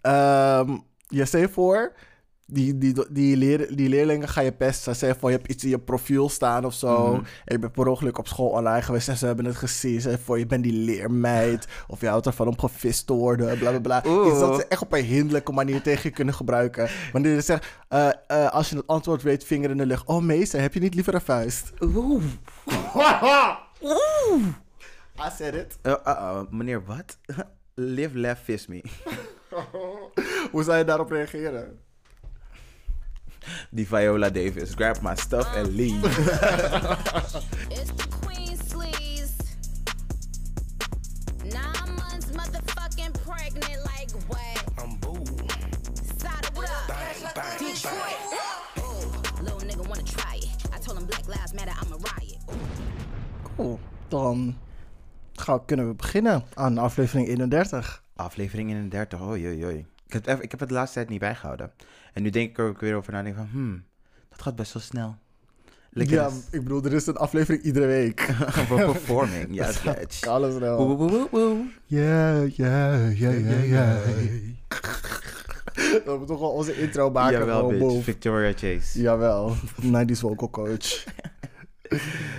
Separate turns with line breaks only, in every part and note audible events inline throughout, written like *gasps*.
Ehm je je voor, die, die, die, leer, die leerlingen ga je pesten. Zeg voor je hebt iets in je profiel staan of zo.
Mhm.
En je bent per ongeluk op school online geweest en ze hebben het gezien. Zeg voor je bent die leermeid. Of je houdt ervan om gevist te worden. Bla bla bla.
Oeh.
Iets dat ze echt op een hinderlijke manier tegen je kunnen gebruiken. Wanneer je zegt, eh, eh, als je het antwoord weet, vinger in de lucht. Oh meester, heb je niet liever een vuist?
Oeh. *laughs*
I said it.
Uh, meneer, wat? *laughs* Live, laugh, fist me. *laughs*
Hoe zou je daarop reageren?
Die Viola Davis. Grab my stuff and leave. *laughs*
It's the Queen Sleeves. Nine months motherfucking pregnant, like what?
I'm boo.
Side what up? Detroit. Ooh, little nigga wanna try it. I told him Black Lives Matter, I'm a riot.
Cool. Dan gaan, kunnen we beginnen aan aflevering 31.
Aflevering 31. Oei, oei. Ik heb, het ik heb het de laatste tijd niet bijgehouden. En nu denk ik er ook weer over na. denk van, hmm, dat gaat best wel snel. Lekker
ja, ik bedoel, er is een aflevering iedere week. *laughs*
over performing. *laughs* Ja.
Alles wel. Ja, ja, ja, ja, ja. *laughs* We moeten toch wel onze intro maken.
Jawel, bitch.
boven.
Victoria Chase.
Jawel, 90s vocal coach. *laughs*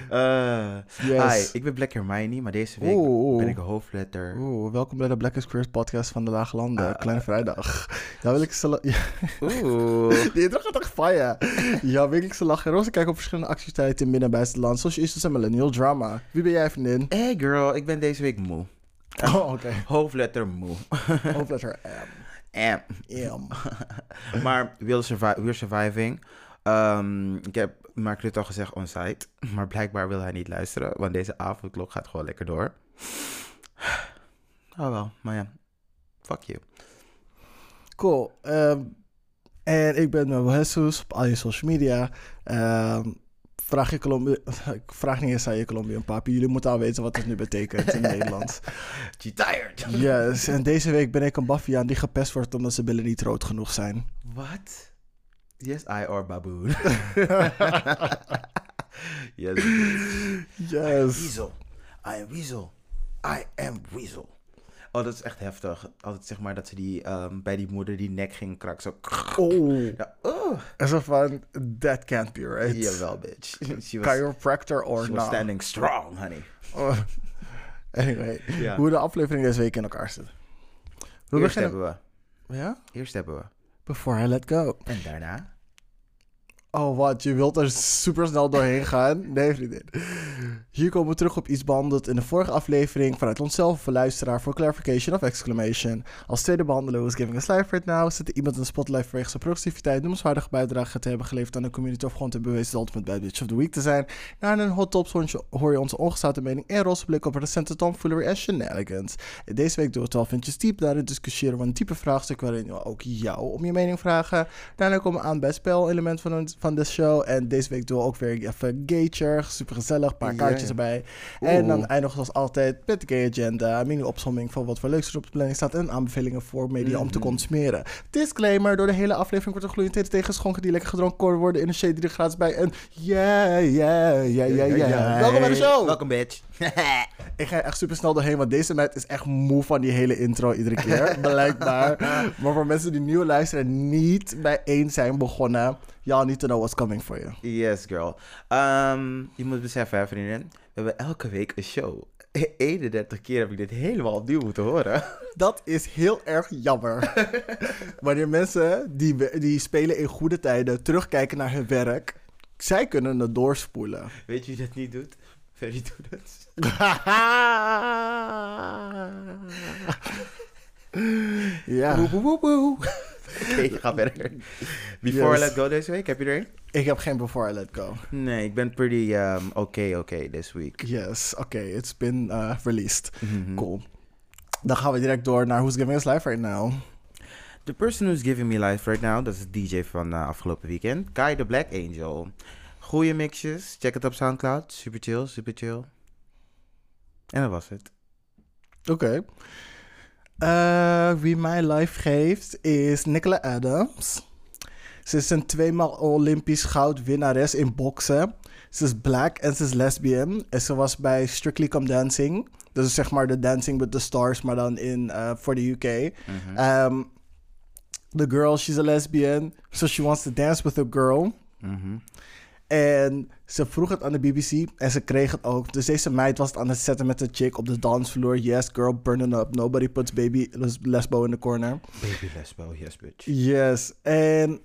Eh,
Yes.
Hi, ik ben Black Hermione, maar deze week
Oeh,
ben ik een hoofdletter.
Oeh, welkom bij de Black is podcast van de Lage Landen.
Ah.
Kleine vrijdag. *laughs* Ja, wil ik ze... la- Ja,
Oeh.
die gaat echt fire. Ja, wekelijkse lachen en roze kijken op verschillende activiteiten in binnen- en buitenland. Zoals je is en millennial drama. Wie ben jij, vriendin?
Hey girl, ik ben deze week moe. *laughs*
Oh, oké.
Hoofdletter moe.
Hoofdletter
Eh.
M. M.
maar we're, survi we're surviving. Ehm, ik heb Mark Rutte al gezegd on-site. *laughs* Maar blijkbaar wil hij niet luisteren. Want deze avondklok gaat gewoon lekker door. *sighs* Oh wel, maar ja. Fuck you.
Cool. Ehm, en ik ben Mabel Jesus op al je social media. Ehm, vraag je Colombia... *laughs* Ik vraag niet eens aan je Colombian papi. Jullie moeten al weten wat het nu betekent in *laughs* Nederland.
She tired.
Yes, en deze week ben ik een baffiaan die gepest wordt omdat zijn billen niet rood genoeg zijn.
What? Yes, I or baboon. *laughs* yes.
Yes.
Weasel. I am Weasel. I am Weasel. Oh, dat is echt heftig. Altijd zeg maar dat ze die, ehm, bij die moeder die nek ging kraken. Zo.
Oh.
Ja, oh.
En zo van, that can't be right.
Jawel, bitch. *laughs* She was,
Chiropractor or
she was
not.
standing strong, honey.
Oh. *laughs* Anyway,
Ja.
hoe de aflevering deze week in elkaar zit. We
Eerst
beginnen...
hebben we.
Ja?
Eerst hebben we.
Before I let go.
En daarna.
Oh, wat? Je wilt er super snel doorheen gaan? Nee, vriendin. Hier komen we terug op iets behandeld in de vorige aflevering vanuit onszelf of een luisteraar voor clarification of exclamation. Als tweede behandelen was Giving a Life Right Now. Zet iemand in de spotlight vanwege zijn productiviteit, noemenswaardige bijdrage te hebben geleverd aan de community of gewoon te bewezen de ultimate bad bitch of the week te zijn. Na een hot tops hoor je onze ongezouten mening en roze blik op recente tomfoolery en shenanigans. En deze week doen we 12 inches diep. Daarin discussiëren we een type vraagstuk waarin we ook jou om je mening vragen. Daarna komen we aan bij spelelement van, ons- van de show. En deze week doen we ook weer even Gager. Super gezellig, een paar kaartjes erbij. En dan eindigen we zoals altijd met de Gay Agenda. Een mini-opsomming van wat voor leuks er op de planning staat. En aanbevelingen voor media om te
Mhm.
consumeren. Disclaimer: door de hele aflevering wordt er gloeiend thee tegengeschonken die lekker gedronken worden in een shade die er gratis bij. En ja, ja, ja, ja, ja. Welkom bij de show!
Welkom, bitch. *laughs*
Ik ga echt super snel doorheen, want deze meid is echt moe van die hele intro iedere keer. *laughs* blijkbaar. Maar voor mensen die nieuw luisteren en niet bij één zijn begonnen, y'all need to know what's coming for you.
Yes, girl. Ehm, je moet beseffen, hè, vriendin. We hebben elke week een show. 31 keer heb ik dit helemaal opnieuw moeten horen. *laughs*
Dat is heel erg jammer. *laughs* Wanneer mensen die, die spelen in goede tijden terugkijken naar hun werk, zij kunnen het doorspoelen.
Weet je wie dat niet doet? Ferry doet het. *laughs* *laughs*
ja,
Woe, woe, woe, woe. *laughs* Oké, ik ga verder. Before
Yes.
I let go deze week, heb je er een?
ik heb geen Before I Let Go.
Nee, ik ben pretty um, oké, oké, this week.
Yes, oké, it's been uh, released.
Mhm.
Cool. Dan gaan we direct door naar Who's Giving Us Life Right Now.
The person who's giving me life right now, dat is de DJ van uh, afgelopen weekend. Kai the Black Angel. Goeie mixjes. Check het op Soundcloud. Super chill, super chill. En dat was het.
Oké. Eh, wie mij life geeft is Nicola Adams. Ze is een tweemaal Olympisch goud winnares in boksen. Ze is black en ze is lesbian. En ze was bij Strictly Come Dancing. Dat is zeg maar de Dancing with the Stars, maar dan in, eh, voor de UK.
Mhm.
Ehm, the girl, she's a lesbian, so she wants to dance with a girl.
Mhm.
En ze vroeg het aan de BBC en ze kreeg het ook. Dus deze meid was het aan het zetten met de chick op de dansvloer. Yes, girl, burning up. Nobody puts baby les- lesbo in the corner.
Baby lesbo, yes bitch.
Yes, en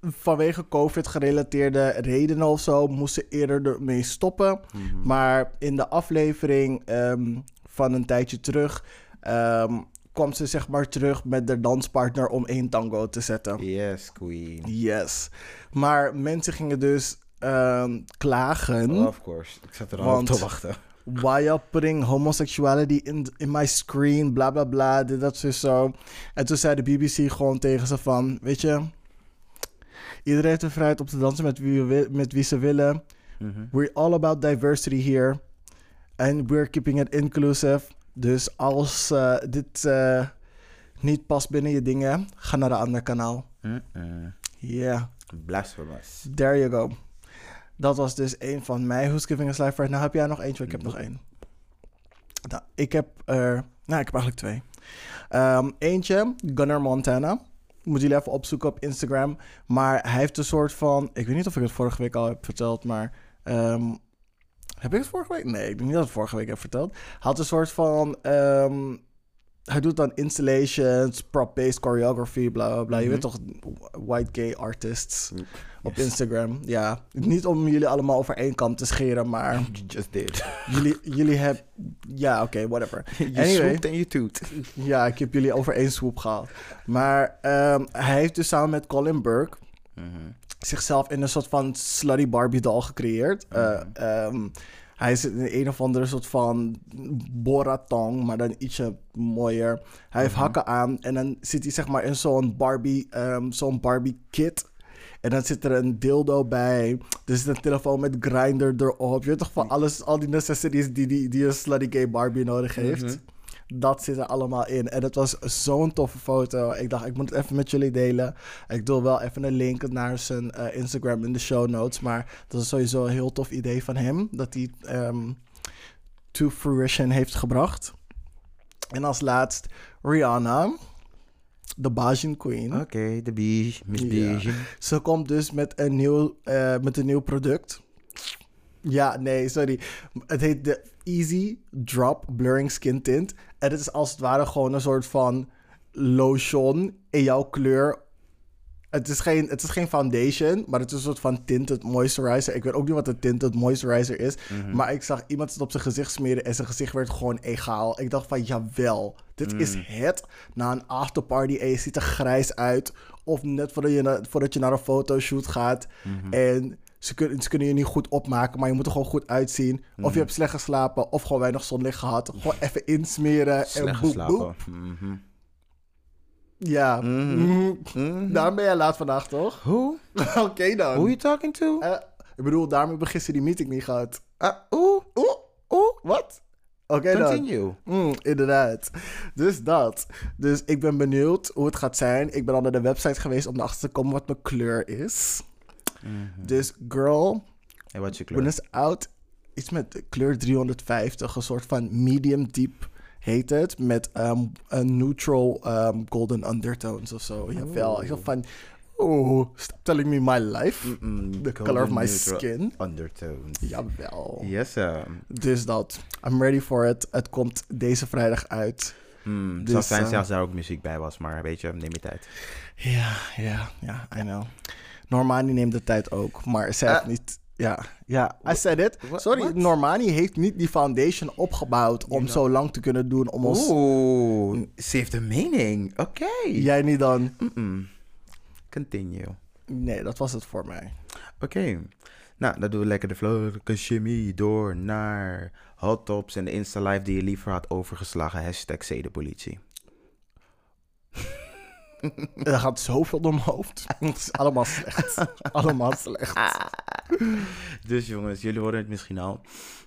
vanwege COVID-gerelateerde redenen of zo moest ze eerder ermee stoppen.
Mhm.
Maar in de aflevering ehm, van een tijdje terug ehm, kwam ze zeg maar terug met de danspartner om één tango te zetten.
Yes, queen.
Yes. Maar mensen gingen dus ehm, klagen.
of course. Ik zat er al op te wachten.
Why you putting homosexuality in, in my screen? Bla bla bla. Dit, dat, zo, zo. En toen zei de BBC gewoon tegen ze van... Weet je... Iedereen heeft de vrijheid om te dansen met wie, met wie ze willen.
Mhm.
We're all about diversity here. And we're keeping it inclusive. Dus als eh, dit eh, niet past binnen je dingen... Ga naar een ander kanaal.
Mm-mm.
Yeah.
Blasphemous.
There you go. Dat was dus een van mij. Who's Giving Us Life Right Now? Heb jij nog eentje? Ik heb nog één. Nou, ik heb er... Nou, ik heb eigenlijk twee. Ehm, eentje, Gunnar Montana. Moet jullie even opzoeken op Instagram. Maar hij heeft een soort van... Ik weet niet of ik het vorige week al heb verteld, maar... ehm, heb ik het vorige week? Nee, ik denk niet dat ik het vorige week heb verteld. Hij had een soort van... ehm, hij doet dan installations, prop-based choreography, bla bla bla. Je
Mhm.
weet toch, white gay artists op
Yes.
Instagram. Ja, niet om jullie allemaal over één kam te scheren, maar *laughs*
You just did. *laughs*
jullie, jullie hebben... Ja, oké, whatever. *laughs*
je
Anyway.
en je toet.
Ja, ik heb jullie over één swoep gehaald. Maar ehm, hij heeft dus samen met Colin Burke
Mhm.
Zichzelf in een soort van slutty Barbie doll gecreëerd. Eh, ehm, hij is in een of andere soort van boratong, maar dan ietsje mooier. Hij heeft hakken aan en dan zit hij zeg maar in zo'n Barbie, ehm, zo'n Barbie kit. En dan zit er een dildo bij. Er zit een telefoon met grinder erop. Je weet toch van alles, al die necessities die, die, die een slutty gay Barbie nodig heeft. Dat zit er allemaal in. En het was zo'n toffe foto. Ik dacht, ik moet het even met jullie delen. Ik doe wel even een link naar zijn eh, Instagram in de show notes. Maar dat is sowieso een heel tof idee van hem. Dat hij ehm to fruition heeft gebracht. En als laatst Rihanna. De Bajan Queen.
Oké, de Beige, Miss
Ja. Ze komt dus met een nieuw, eh, met een nieuw product. Ja, nee, sorry. Het heet de Easy Drop Blurring Skin Tint. En het is als het ware gewoon een soort van lotion in jouw kleur. Het is, geen, het is geen foundation, maar het is een soort van tinted moisturizer. Ik weet ook niet wat een tinted moisturizer is. Maar ik zag iemand het op zijn gezicht smeren en zijn gezicht werd gewoon egaal. Ik dacht van, jawel, dit is het. Na een afterparty en je ziet er grijs uit. Of net voordat je, na- voordat je naar een fotoshoot gaat. En ze kunnen, ze kunnen je niet goed opmaken, maar je moet er gewoon goed uitzien. Of je hebt slecht geslapen, of gewoon weinig zonlicht gehad. Gewoon even insmeren en
Slecht
boep, boep.
geslapen. Mhm.
Ja,
Mhm.
Mhm. daarom ben jij laat vandaag, toch?
Who? *laughs*
Oké dan.
Who you talking to?
Eh, ik bedoel, daarom hebben we gisteren die meeting niet gehad.
Uh, oeh,
Oeh, oeh, wat? Oké dan.
continue.
Mm, inderdaad. Dus dat. Dus ik ben benieuwd hoe het gaat zijn. Ik ben al naar de website geweest om erachter te komen wat mijn kleur is. Dus girl,
Hey, wat je kleur?
out, iets met kleur 350, een soort van medium deep heet het, met ehm, een neutral ehm, golden undertones of zo. Jawel, ik dacht van, oh, stop telling me my life. The color of my skin.
Undertones.
Jawel.
Yes, sir.
Dus dat. I'm ready for it. Het komt deze vrijdag uit.
Hmm, het
Dus,
zou zijn
eh,
zelfs daar ook muziek bij was, maar weet je, neem je tijd.
Ja, ja, ja, I know. Normani neemt de tijd ook, maar ze heeft
Eh.
niet... Ja, ja, I said it. Sorry,
what?
Normani heeft niet die foundation opgebouwd om zo lang te kunnen doen om ons...
Oeh, ze heeft een mening. Oké.
Jij niet dan?
Continue.
Nee, dat was het voor mij.
Oké. Nou, dan doen we lekker de vloerlijke chemie door naar hot tops en de Insta-live die je liever had overgeslagen. Hashtag zedenpolitie.
Er gaat zoveel door mijn hoofd. *laughs* Het is allemaal slecht. *laughs* allemaal slecht.
Dus jongens, jullie horen het misschien al.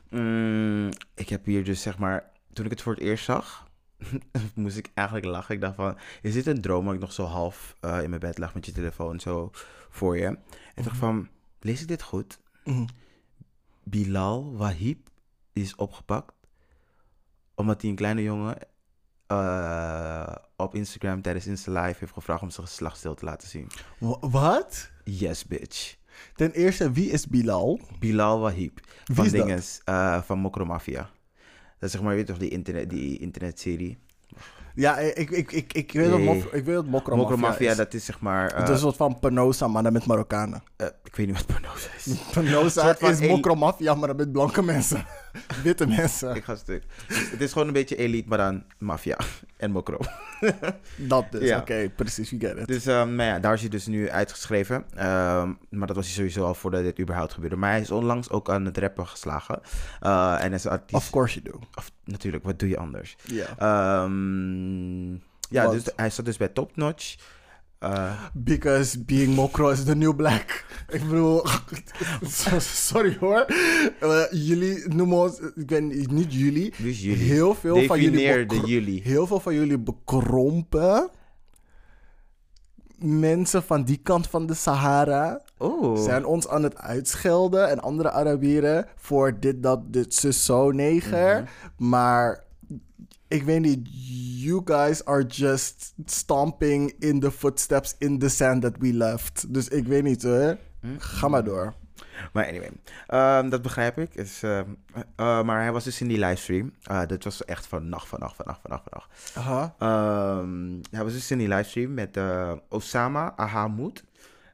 Mm, ik heb hier dus zeg maar, toen ik het voor het eerst zag, *laughs* moest ik eigenlijk lachen. Ik dacht van, is dit een droom waar ik nog zo half eh, in mijn bed lag met je telefoon zo voor je? En ik dacht van, lees ik dit goed?
Mhm.
Bilal Wahib is opgepakt omdat hij een kleine jongen eh, op Instagram tijdens Insta Live heeft gevraagd om zijn geslachtsdeel te laten zien.
Wa- Wat?
Yes, bitch.
Ten eerste, wie is Bilal?
Bilal Wahib.
Wie
Van
is dat?
eh, van Mokromafia. Dat is zeg maar, weet je toch, die, internet, die internetserie.
Ja, ik, ik, ik, ik weet
Nee.
Mof- ik weet
Mokromafia,
is.
dat is zeg maar... eh,
Het is een soort van Penosa, maar dan met Marokkanen.
eh, ik weet niet wat Panosa is.
Penosa is *laughs*
el-
Mokro Mafia, maar dan met blanke mensen. *laughs* Witte mensen.
ik ga stuk. Dus het is gewoon een beetje elite, maar dan maffia en mokro. *laughs*
Dat dus,
Ja.
oké, precies, you get it.
Dus um, maar ja, daar is hij dus nu uitgeschreven. Ehm, maar dat was hij sowieso al voordat dit überhaupt gebeurde. Maar hij is onlangs ook aan het rappen geslagen. Eh, en is artiest.
Of course you do.
Of, natuurlijk, wat doe je anders?
Ja.
Ehm, ja, dus hij zat dus bij Top Notch. Eh,
Because being Mokro is the new black. Ik bedoel, *laughs* sorry hoor. Eh, jullie noemen ons, ik ben niet jullie.
is jullie?
Heel veel van jullie,
jullie.
heel veel van jullie bekrompen mensen van die kant van de Sahara
Oh.
zijn ons aan het uitschelden en andere Arabieren voor dit, dat, dit, zus, zo, neger.
Mhm.
Maar ik weet niet, you guys are just stomping in the footsteps in the sand that we left. Dus ik weet niet hoor. Ga maar door.
Maar anyway, ehm, dat begrijp ik. Is, ehm, eh, maar hij was dus in die livestream. Uh, dat was echt vannacht, vannacht, vannacht, vannacht, vannacht.
Aha.
Ehm, hij was dus in die livestream met eh, Osama Ahamoud.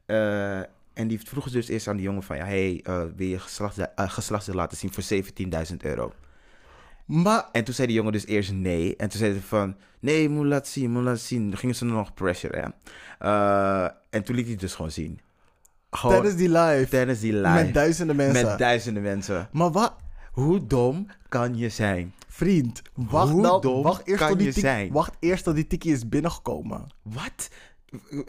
Eh, en die vroeg dus eerst aan die jongen van... Ja, hey, wil je geslachts, eh, geslachtsdeel laten zien voor 17.000 euro?
Maar
En toen zei die jongen dus eerst nee. En toen zei hij van... Nee, moet laten zien, moet laten zien. Dan gingen ze nog pressure, hè. Eh, en toen liet hij het dus gewoon zien. Gewoon
tijdens die live,
tijdens die live.
met duizenden mensen.
Met duizenden mensen.
maar wat?
Hoe dom kan je zijn?
Vriend, wacht,
Hoe
dan,
dom
wacht, eerst
kan
tot die
je zijn?
wacht eerst tot die tikkie is binnengekomen.
Wat? *laughs*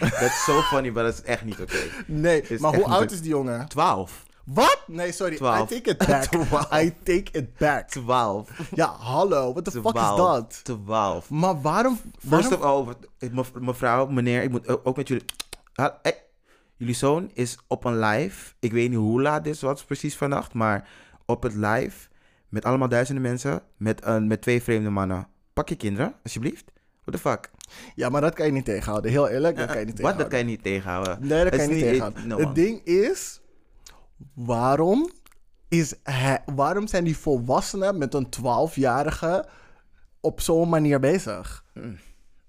Dat is zo funny, maar dat is echt niet oké.
Nee,
Is
maar hoe oud is die jongen?
12.
Wat? Nee, sorry. *laughs*
Twaalf.
I take it back.
Twaalf.
I take it back.
12.
Ja, hallo. What the fuck is
12.
dat?
12.
Maar waarom...
First
waarom
of all, wat- mev- mevrouw, meneer, ik moet ook met jullie... Eh, Jullie zoon is op een live. Ik weet niet hoe laat dit is, wat is precies vannacht. Maar op het live, met allemaal duizenden mensen, met, een, met twee vreemde mannen. Pak je kinderen, alsjeblieft. What the fuck?
ja, maar dat kan je niet tegenhouden. Heel eerlijk, dat kan je niet
Wat?
tegenhouden.
Dat kan je niet tegenhouden.
Nee, dat kan je niet tegenhouden. het ding is... Waarom, is hij, waarom zijn die volwassenen met een 12-jarige op zo'n manier bezig?
Mm,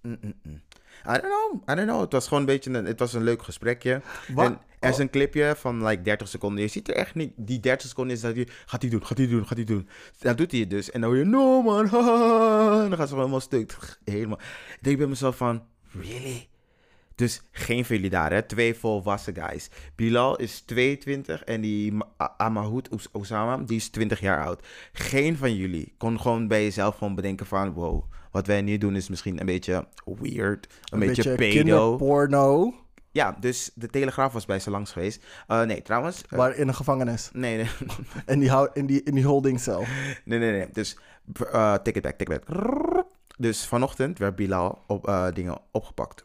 mm, mm. I don't know. I don't know. Het was gewoon een beetje een, het was een leuk gesprekje. En er is een clipje van like 30 seconden. Je ziet er echt niet. Die 30 seconden is dat hij. Gaat hij doen, gaat hij doen, gaat hij doen. Dan doet hij het dus. En dan hoor je, no man. *laughs* En dan gaat ze gewoon helemaal stuk. Helemaal. Ik denk bij mezelf van, really? Dus geen van jullie daar, hè? Twee volwassen guys. Bilal is 22 en die Amahoud Os- Osama, die is 20 jaar oud. Geen van jullie kon gewoon bij jezelf gewoon bedenken van... Wow, wat wij nu doen is misschien een beetje weird. Een, beetje, pedo.
kinderporno,
Ja, dus de Telegraaf was bij ze langs geweest. Eh, nee, trouwens... eh,
waar in een gevangenis.
nee, nee, *laughs*
In die, in die, in die holdingcel.
nee, nee, nee. Dus, eh take it back, take it back. Dus vanochtend werd Bilal op, dingen opgepakt.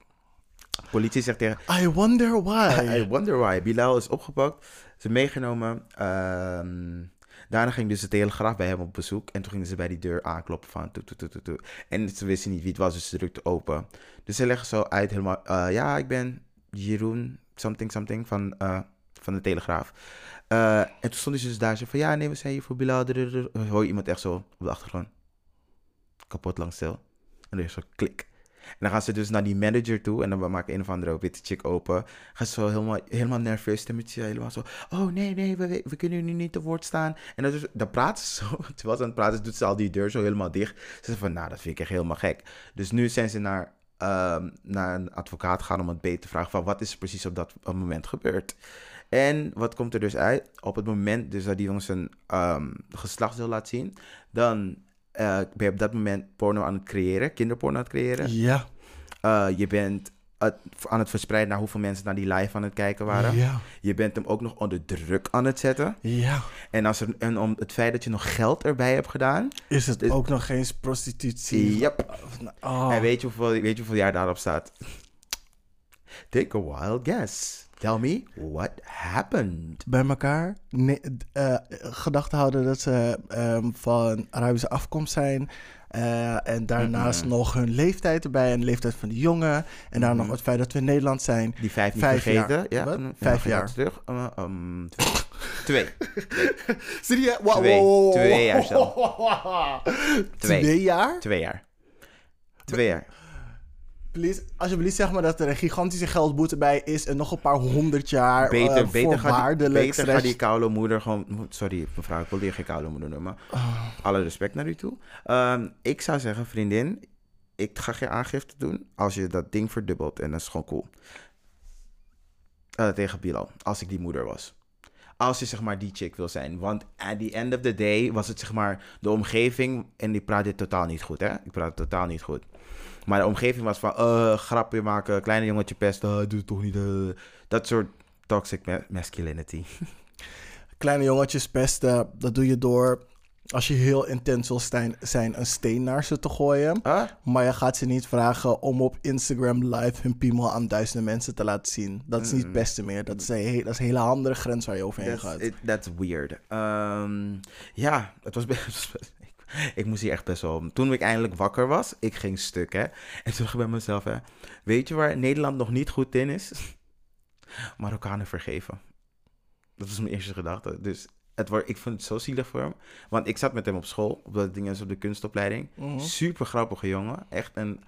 Politie zegt tegen...
I wonder why. *laughs*
I wonder why. Bilal is opgepakt. Ze meegenomen. Ehm, daarna ging dus de Telegraaf bij hem op bezoek. En toen gingen ze bij die deur aankloppen van... Toe, toe, toe, toe. En ze wisten niet wie het was, dus ze drukte open. Dus ze leggen zo uit helemaal... eh, ja, ik ben Jeroen something something van, eh, van de Telegraaf. Eh, en toen stonden ze dus daar zo van... Ja, nee, we zijn hier voor Bilal. Hoor je iemand echt zo op de achtergrond. Kapot lang stil. En dan is zo klik. En dan gaan ze dus naar die manager toe. En dan maken een of andere witte chick open. Gaan ze zo helemaal, helemaal nerveus stemmetje. Helemaal zo. Oh nee, nee, we, we kunnen nu niet te woord staan. En dan, dus, dan praten ze *laughs* zo. Terwijl ze aan het praten is, doet ze al die deur zo helemaal dicht. Ze zeggen van, nou, dat vind ik echt helemaal gek. Dus nu zijn ze naar, ehm, naar een advocaat gaan om het beter te vragen. Van wat is er precies op dat moment gebeurd? En wat komt er dus uit? Op het moment dus dat die jongens een ehm geslachtsdeel laat zien, dan eh, ben je op dat moment porno aan het creëren, kinderporno aan het creëren.
Ja.
Eh, je bent het aan het verspreiden naar hoeveel mensen naar die live aan het kijken waren.
Ja.
Je bent hem ook nog onder druk aan het zetten.
Ja.
En, als er, en om het feit dat je nog geld erbij hebt gedaan.
Is het ook nog eens prostitutie?
Yep.
Oh.
En weet je, hoeveel, weet je hoeveel jaar daarop staat? Take a wild guess. Tell me what happened.
Bij elkaar nee, eh, gedachten houden dat ze ehm, van Arabische afkomst zijn. Eh, en daarnaast
Mhm.
nog hun leeftijd erbij en de leeftijd van de jongen. En dan nog
Mhm.
het feit dat we in Nederland zijn.
Die vijf
Vijf
vergeten.
jaar.
Ja, mm,
Vijf
ja,
jaar.
Terug. Uh, um, twee.
Wow,
Twee.
wow, wow, wow.
Twee jaar zelf. Twee.
Twee jaar?
Twee jaar. Twee jaar.
Please, alsjeblieft zeg maar dat er een gigantische geldboete bij is en nog een paar honderd jaar
Beter,
eh,
beter, gaat die,
voorwaardelijk
beter gaat die koude moeder gewoon... Sorry, mevrouw, ik wil hier geen koude moeder noemen.
Ah.
Alle respect naar u toe. Ehm, ik zou zeggen, vriendin, ik ga geen aangifte doen als je dat ding verdubbelt. En dat is gewoon cool. Eh, tegen Bilal, als ik die moeder was. Als je zeg maar die chick wil zijn. Want at the end of the day was het zeg maar de omgeving. En die praat dit totaal niet goed, hè? Ik praat het totaal niet goed. Maar de omgeving was van, eh, grapje maken, kleine jongetje pesten, uh, doe het toch niet. eh. dat soort toxic ma- masculinity. *laughs*
Kleine jongetjes pesten, dat doe je door als je heel intens wil zijn, een steen naar ze te gooien.
Huh?
Maar je gaat ze niet vragen om op Instagram live hun piemel aan duizenden mensen te laten zien. Dat is niet het beste meer. Dat is een, dat is een hele andere grens waar je overheen
That's,
gaat.
it- that's weird. Ehm, ja, het was best... *laughs* *laughs* ik, moest hier echt best wel... Toen ik eindelijk wakker was, ik ging stuk, hè. En toen dacht ik bij mezelf, hè. Weet je waar Nederland nog niet goed in is? *laughs* Marokkanen vergeven. Dat was mijn eerste gedachte. Dus het ik vond het zo zielig voor hem. Want ik zat met hem op school, op dat ding op de kunstopleiding.
Mhm.
Super grappige jongen. Echt een,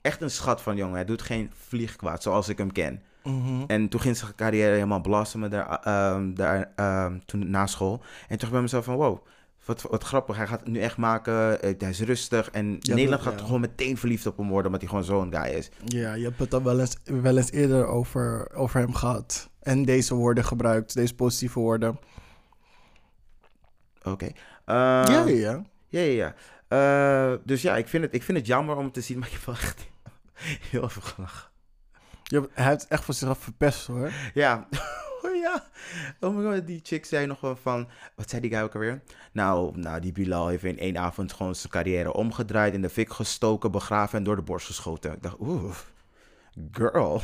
echt een schat van jongen. Hij doet geen vliegkwaad zoals ik hem ken.
Mhm.
En toen ging zijn carrière helemaal blossomen daar, ehm, daar, ehm, toen na school. En toen dacht ik bij mezelf van, wow, wat, wat grappig. Hij gaat het nu echt maken. Eh, hij is rustig. En Nederland gaat
ja.
gewoon meteen verliefd op hem worden, omdat hij gewoon zo'n guy is.
Ja, je hebt het al wel eens, wel eens eerder over, over hem gehad. En deze woorden gebruikt, deze positieve woorden.
Oké.
ja,
Ehm,
ja, ja.
Ja, ja, ja. Eh, dus ja, ik vind, het, ik vind het jammer om te zien, *laughs* maar ik heb wel echt heel veel gelachen.
Je hebt- hij heeft het echt voor zichzelf verpest hoor.
Ja. *laughs* Oh ja. Oh my god, die chick zei nog wel van... Wat zei die guy ook alweer? Nou, nou, die Bilal heeft in één avond gewoon zijn carrière omgedraaid... in de fik gestoken, begraven en door de borst geschoten. Ik dacht, oeh, girl.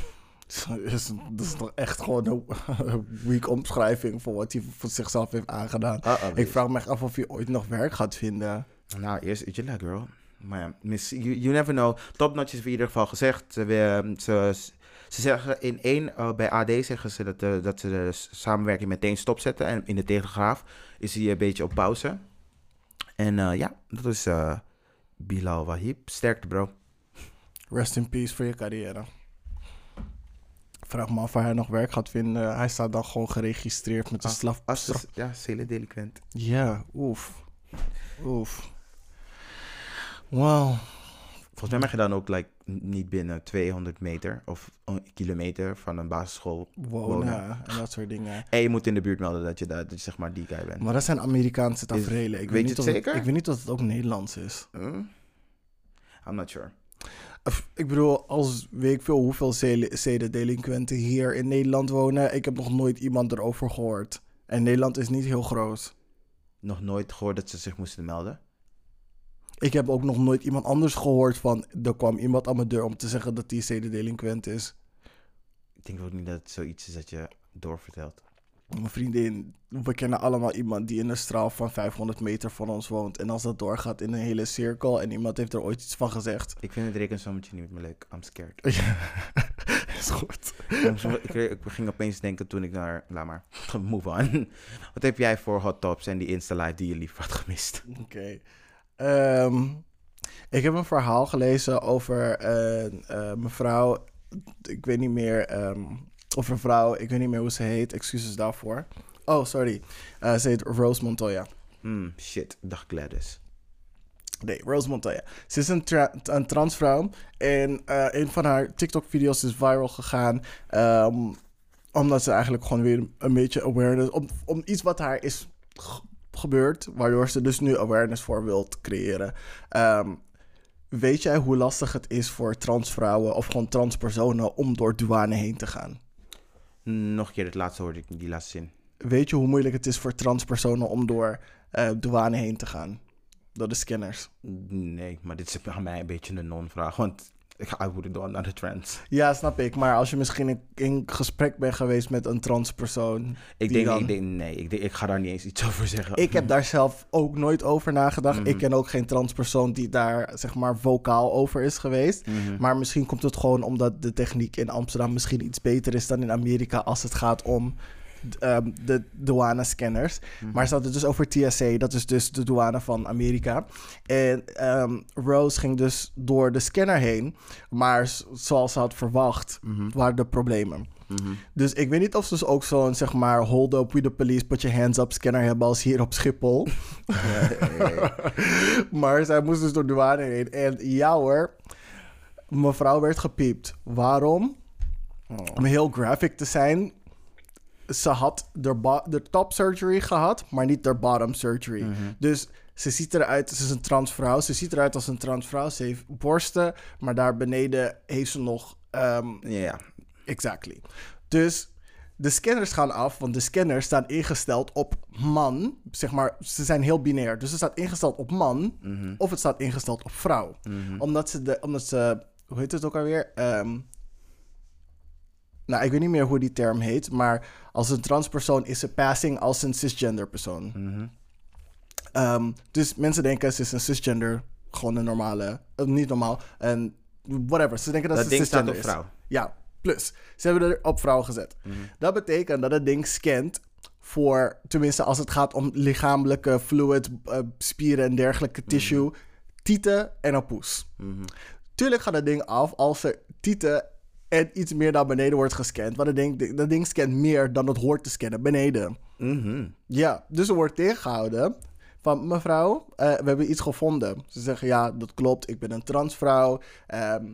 Dat is, dat is toch echt gewoon een, *laughs* weak omschrijving voor wat hij voor zichzelf heeft aangedaan.
Uh-oh,
Ik
bitch.
vraag me echt af of hij ooit nog werk gaat vinden.
Nou, eerst Ujala, girl. Maar ja, miss, you, you never know. Topnotch is in ieder geval gezegd. Ze, ze, ze zeggen in één, eh, bij AD zeggen ze dat, eh, dat ze de samenwerking meteen stopzetten. En in de Telegraaf is hij een beetje op pauze. En eh, ja, dat is Bilal Wahib. Sterkte, bro.
Rest in peace voor je carrière. Vraag me af waar hij nog werk gaat vinden. Hij staat dan gewoon geregistreerd met een straf.
Ja, delinquent.
Ja, oef. Oef. Wauw.
Volgens mij mag je dan ook like, niet binnen 200 meter of een kilometer van een basisschool.
Wonen
Wonen.
en dat soort dingen. *laughs*
En je moet in de buurt melden dat je, daar, dat je zeg maar die guy bent.
Maar dat zijn Amerikaanse tafereelen. Ik
weet
niet
het
of
zeker?
ik weet niet of het ook Nederlands is.
Huh? I'm not sure.
Ik bedoel, als weet ik veel hoeveel zedendelinquenten hier in Nederland wonen. Ik heb nog nooit iemand erover gehoord. En Nederland is niet heel groot.
Nog nooit gehoord dat ze zich moesten melden.
Ik heb ook nog nooit iemand anders gehoord van... er kwam iemand aan mijn deur om te zeggen dat die zedendelinquent is.
Ik denk ook niet dat het zoiets is dat je doorvertelt.
Mijn vriendin, we kennen allemaal iemand die in een straal van 500 meter van ons woont. En als dat doorgaat in een hele cirkel en iemand heeft er ooit iets van gezegd.
Ik vind het rekensommetje niet meer leuk. I'm scared. *laughs*
Ja, is goed.
ik, ik ging opeens denken toen ik naar... Laat maar. *laughs* Move on. Wat heb jij voor hot tops en die Insta-live die je liever had gemist?
Oké. Ehm, ik heb een verhaal gelezen over een eh, mevrouw. Ik weet niet meer. ehm, of een vrouw. Ik weet niet meer hoe ze heet. Excuses daarvoor. Oh, sorry. Eh, ze heet Rose Montoya.
Hmm, shit. Dag Gladys.
Nee, Rose Montoya. Ze is een, tra- een transvrouw. En eh, een van haar TikTok-video's is viral gegaan. ehm, omdat ze eigenlijk gewoon weer een beetje awareness... Om, om iets wat haar is g- gebeurd... waardoor ze dus nu awareness voor wilt creëren. Ehm, weet jij hoe lastig het is voor transvrouwen... of gewoon transpersonen om door douane heen te gaan?
Nog een keer het laatste hoorde ik die laatste zin.
Weet je hoe moeilijk het is voor transpersonen... om door eh, douane heen te gaan? Door de scanners.
Nee, maar dit is aan mij een beetje een non-vraag. Want ik, I wouldn't do another trans.
Ja, snap ik. Maar als je misschien in, in gesprek bent geweest met een transpersoon.
Ik denk,
dan-
ik denk, nee, ik, denk, ik ga daar niet eens iets over zeggen.
Ik heb daar zelf ook nooit over nagedacht.
Mhm.
Ik ken ook geen transpersoon die daar, zeg maar, vocaal over is geweest.
Mhm.
Maar misschien komt het gewoon omdat de techniek in Amsterdam misschien iets beter is dan in Amerika als het gaat om ehm, de douane-scanners.
Mhm.
Maar ze hadden het dus over TSA, dat is dus de douane van Amerika. En ehm, Rose ging dus door de scanner heen, maar zoals ze had verwacht,
Mhm.
waren er problemen.
Mhm.
Dus ik weet niet of ze dus ook zo'n, zeg maar, hold up with the police, put your hands up scanner hebben als hier op Schiphol. *laughs* *laughs* maar zij moest dus door de douane heen. En ja hoor, mevrouw werd gepiept. Waarom? Om heel graphic te zijn. Ze had de, top surgery gehad, maar niet de bottom surgery. Dus ze ziet eruit, ze is een transvrouw. Ze ziet eruit als een transvrouw. Ze heeft borsten, maar daar beneden heeft ze nog ehm,
Ja,
Exactly. Dus de scanners gaan af, want de scanners staan ingesteld op man. Zeg maar, ze zijn heel binair. Dus het staat ingesteld op man
Mhm.
of het staat ingesteld op vrouw. Omdat ze, de, omdat ze, hoe heet het ook alweer? Ehm, nou, ik weet niet meer hoe die term heet, maar als een transpersoon is ze passing als een cisgender persoon.
Mhm.
Ehm, dus mensen denken ze is een cisgender, gewoon een normale, eh, niet normaal, en whatever. Ze denken dat,
dat
ze
ding staat op
is.
vrouw.
Ja, plus. Ze hebben er op vrouw gezet. Dat betekent dat het ding scant voor, tenminste als het gaat om lichamelijke fluid, eh, spieren en dergelijke tissue, tieten en een poes.
Mhm.
Tuurlijk gaat het ding af als er tieten en iets meer naar beneden wordt gescand. Want dat ding, dat ding scant meer dan het hoort te scannen beneden.
Mhm.
Ja, dus er wordt tegengehouden van mevrouw, eh, we hebben iets gevonden. Ze zeggen ja, dat klopt, ik ben een transvrouw. ehm,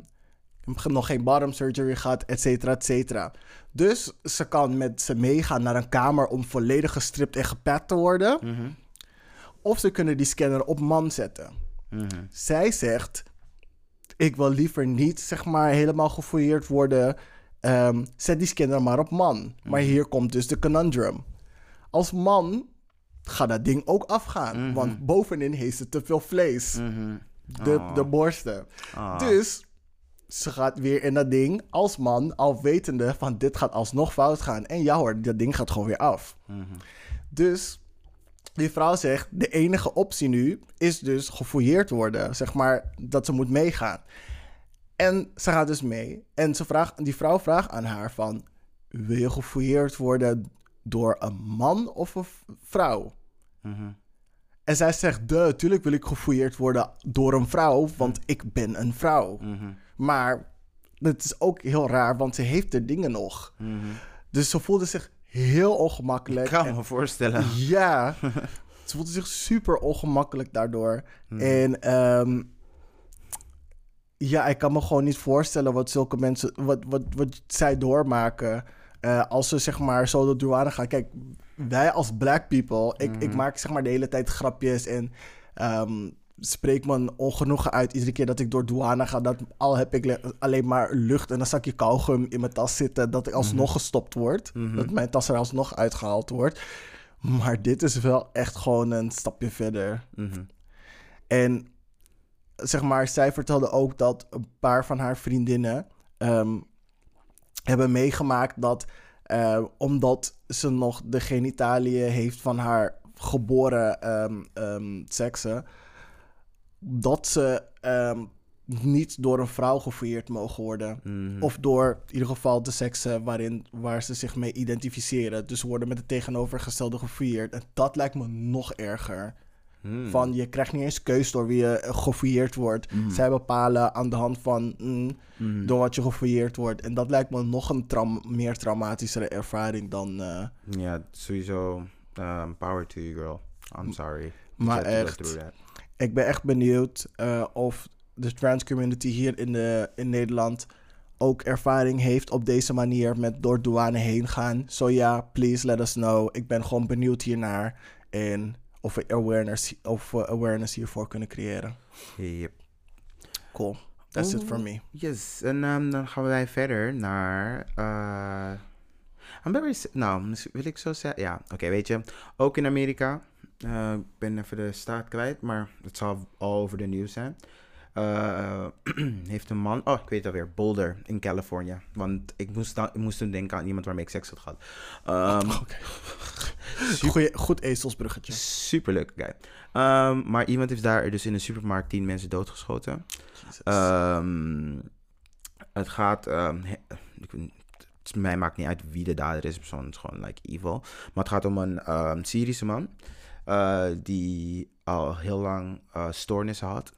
ik heb nog geen bottom surgery gehad, et cetera, et cetera. Dus ze kan met ze meegaan naar een kamer om volledig gestript en gepat te worden.
Mhm.
Of ze kunnen die scanner op man zetten.
Mhm.
Zij zegt, ik wil liever niet, zeg maar, helemaal gefouilleerd worden. Ehm, zet die scanner maar op man. Maar hier komt dus de conundrum. Als man gaat dat ding ook afgaan. Want bovenin heeft ze te veel vlees.
Mhm.
De,
Oh.
de borsten.
Ah.
Dus ze gaat weer in dat ding als man, al wetende van dit gaat alsnog fout gaan. En ja hoor, dat ding gaat gewoon weer af.
Mhm.
Dus die vrouw zegt, de enige optie nu is dus gefouilleerd worden. Zeg maar dat ze moet meegaan. En ze gaat dus mee. En ze vraagt, die vrouw vraagt aan haar van, wil je gefouilleerd worden door een man of een vrouw?
Mhm.
En zij zegt, de, tuurlijk wil ik gefouilleerd worden door een vrouw, want ik ben een vrouw.
Mhm.
Maar het is ook heel raar, want ze heeft de dingen nog.
Mhm.
Dus ze voelde zich heel ongemakkelijk.
Ik kan
En-
me voorstellen.
ja, *laughs* ze voelde zich super ongemakkelijk daardoor.
Hmm.
En ehm, ja, ik kan me gewoon niet voorstellen wat zulke mensen, wat, wat, wat zij doormaken. eh, als ze zeg maar zo door douane gaan. Kijk, wij als black people, ik,
Hmm.
ik maak zeg maar de hele tijd grapjes en ehm, spreek mijn ongenoegen uit iedere keer dat ik door douane ga. Dat al heb ik le- alleen maar lucht en een zakje kauwgum in mijn tas zitten, dat ik alsnog gestopt word. Dat mijn tas er alsnog uitgehaald wordt. Maar dit is wel echt gewoon een stapje verder.
Mhm.
En zeg maar, zij vertelde ook dat een paar van haar vriendinnen ehm, hebben meegemaakt dat eh, omdat ze nog de genitaliën heeft van haar geboren ehm, seksen, dat ze ehm, niet door een vrouw gefouilleerd mogen worden.
Mhm.
Of door in ieder geval de seksen waarin, waar ze zich mee identificeren. Dus ze worden met het tegenovergestelde gefouilleerd. En dat lijkt me nog erger.
Mhm.
Van je krijgt niet eens keus door wie je eh, gefouilleerd wordt.
Mhm.
Zij bepalen aan de hand van mm,
Mhm.
door wat je gefouilleerd wordt. En dat lijkt me nog een traum- meer traumatischere ervaring dan. eh,
Ja, sowieso. um, power to you, girl. I'm sorry.
Maar echt. Ik ben echt benieuwd eh, of de trans community hier in, de, in Nederland ook ervaring heeft op deze manier met door douane heen gaan. Zo ja, please let us know. Ik ben gewoon benieuwd hiernaar. En of we awareness, of we awareness hiervoor kunnen creëren.
Yep.
Cool. That's it
Oh.
for me.
Yes, en ehm, dan gaan wij verder naar. eh I'm very. Nou, wil ik zo zeggen? Ja, oké, weet je. Ook in Amerika. Eh, Ik ben even de staat kwijt, maar het zal al over de nieuws zijn. eh, *clears throat* heeft een man, oh ik weet het alweer, Boulder in Californië. Want ik moest, dan, ik moest toen denken aan iemand waarmee ik seks had gehad. Ehm.
Goeie, goed ezelsbruggetje.
Superleuke guy. Ehm, maar iemand heeft daar dus in een supermarkt tien mensen doodgeschoten. Ehm, het gaat. he- het mij maakt niet uit wie de dader is. Persoon is gewoon like evil. Maar het gaat om een Syrische man. Eh, die al heel lang eh stoornissen had.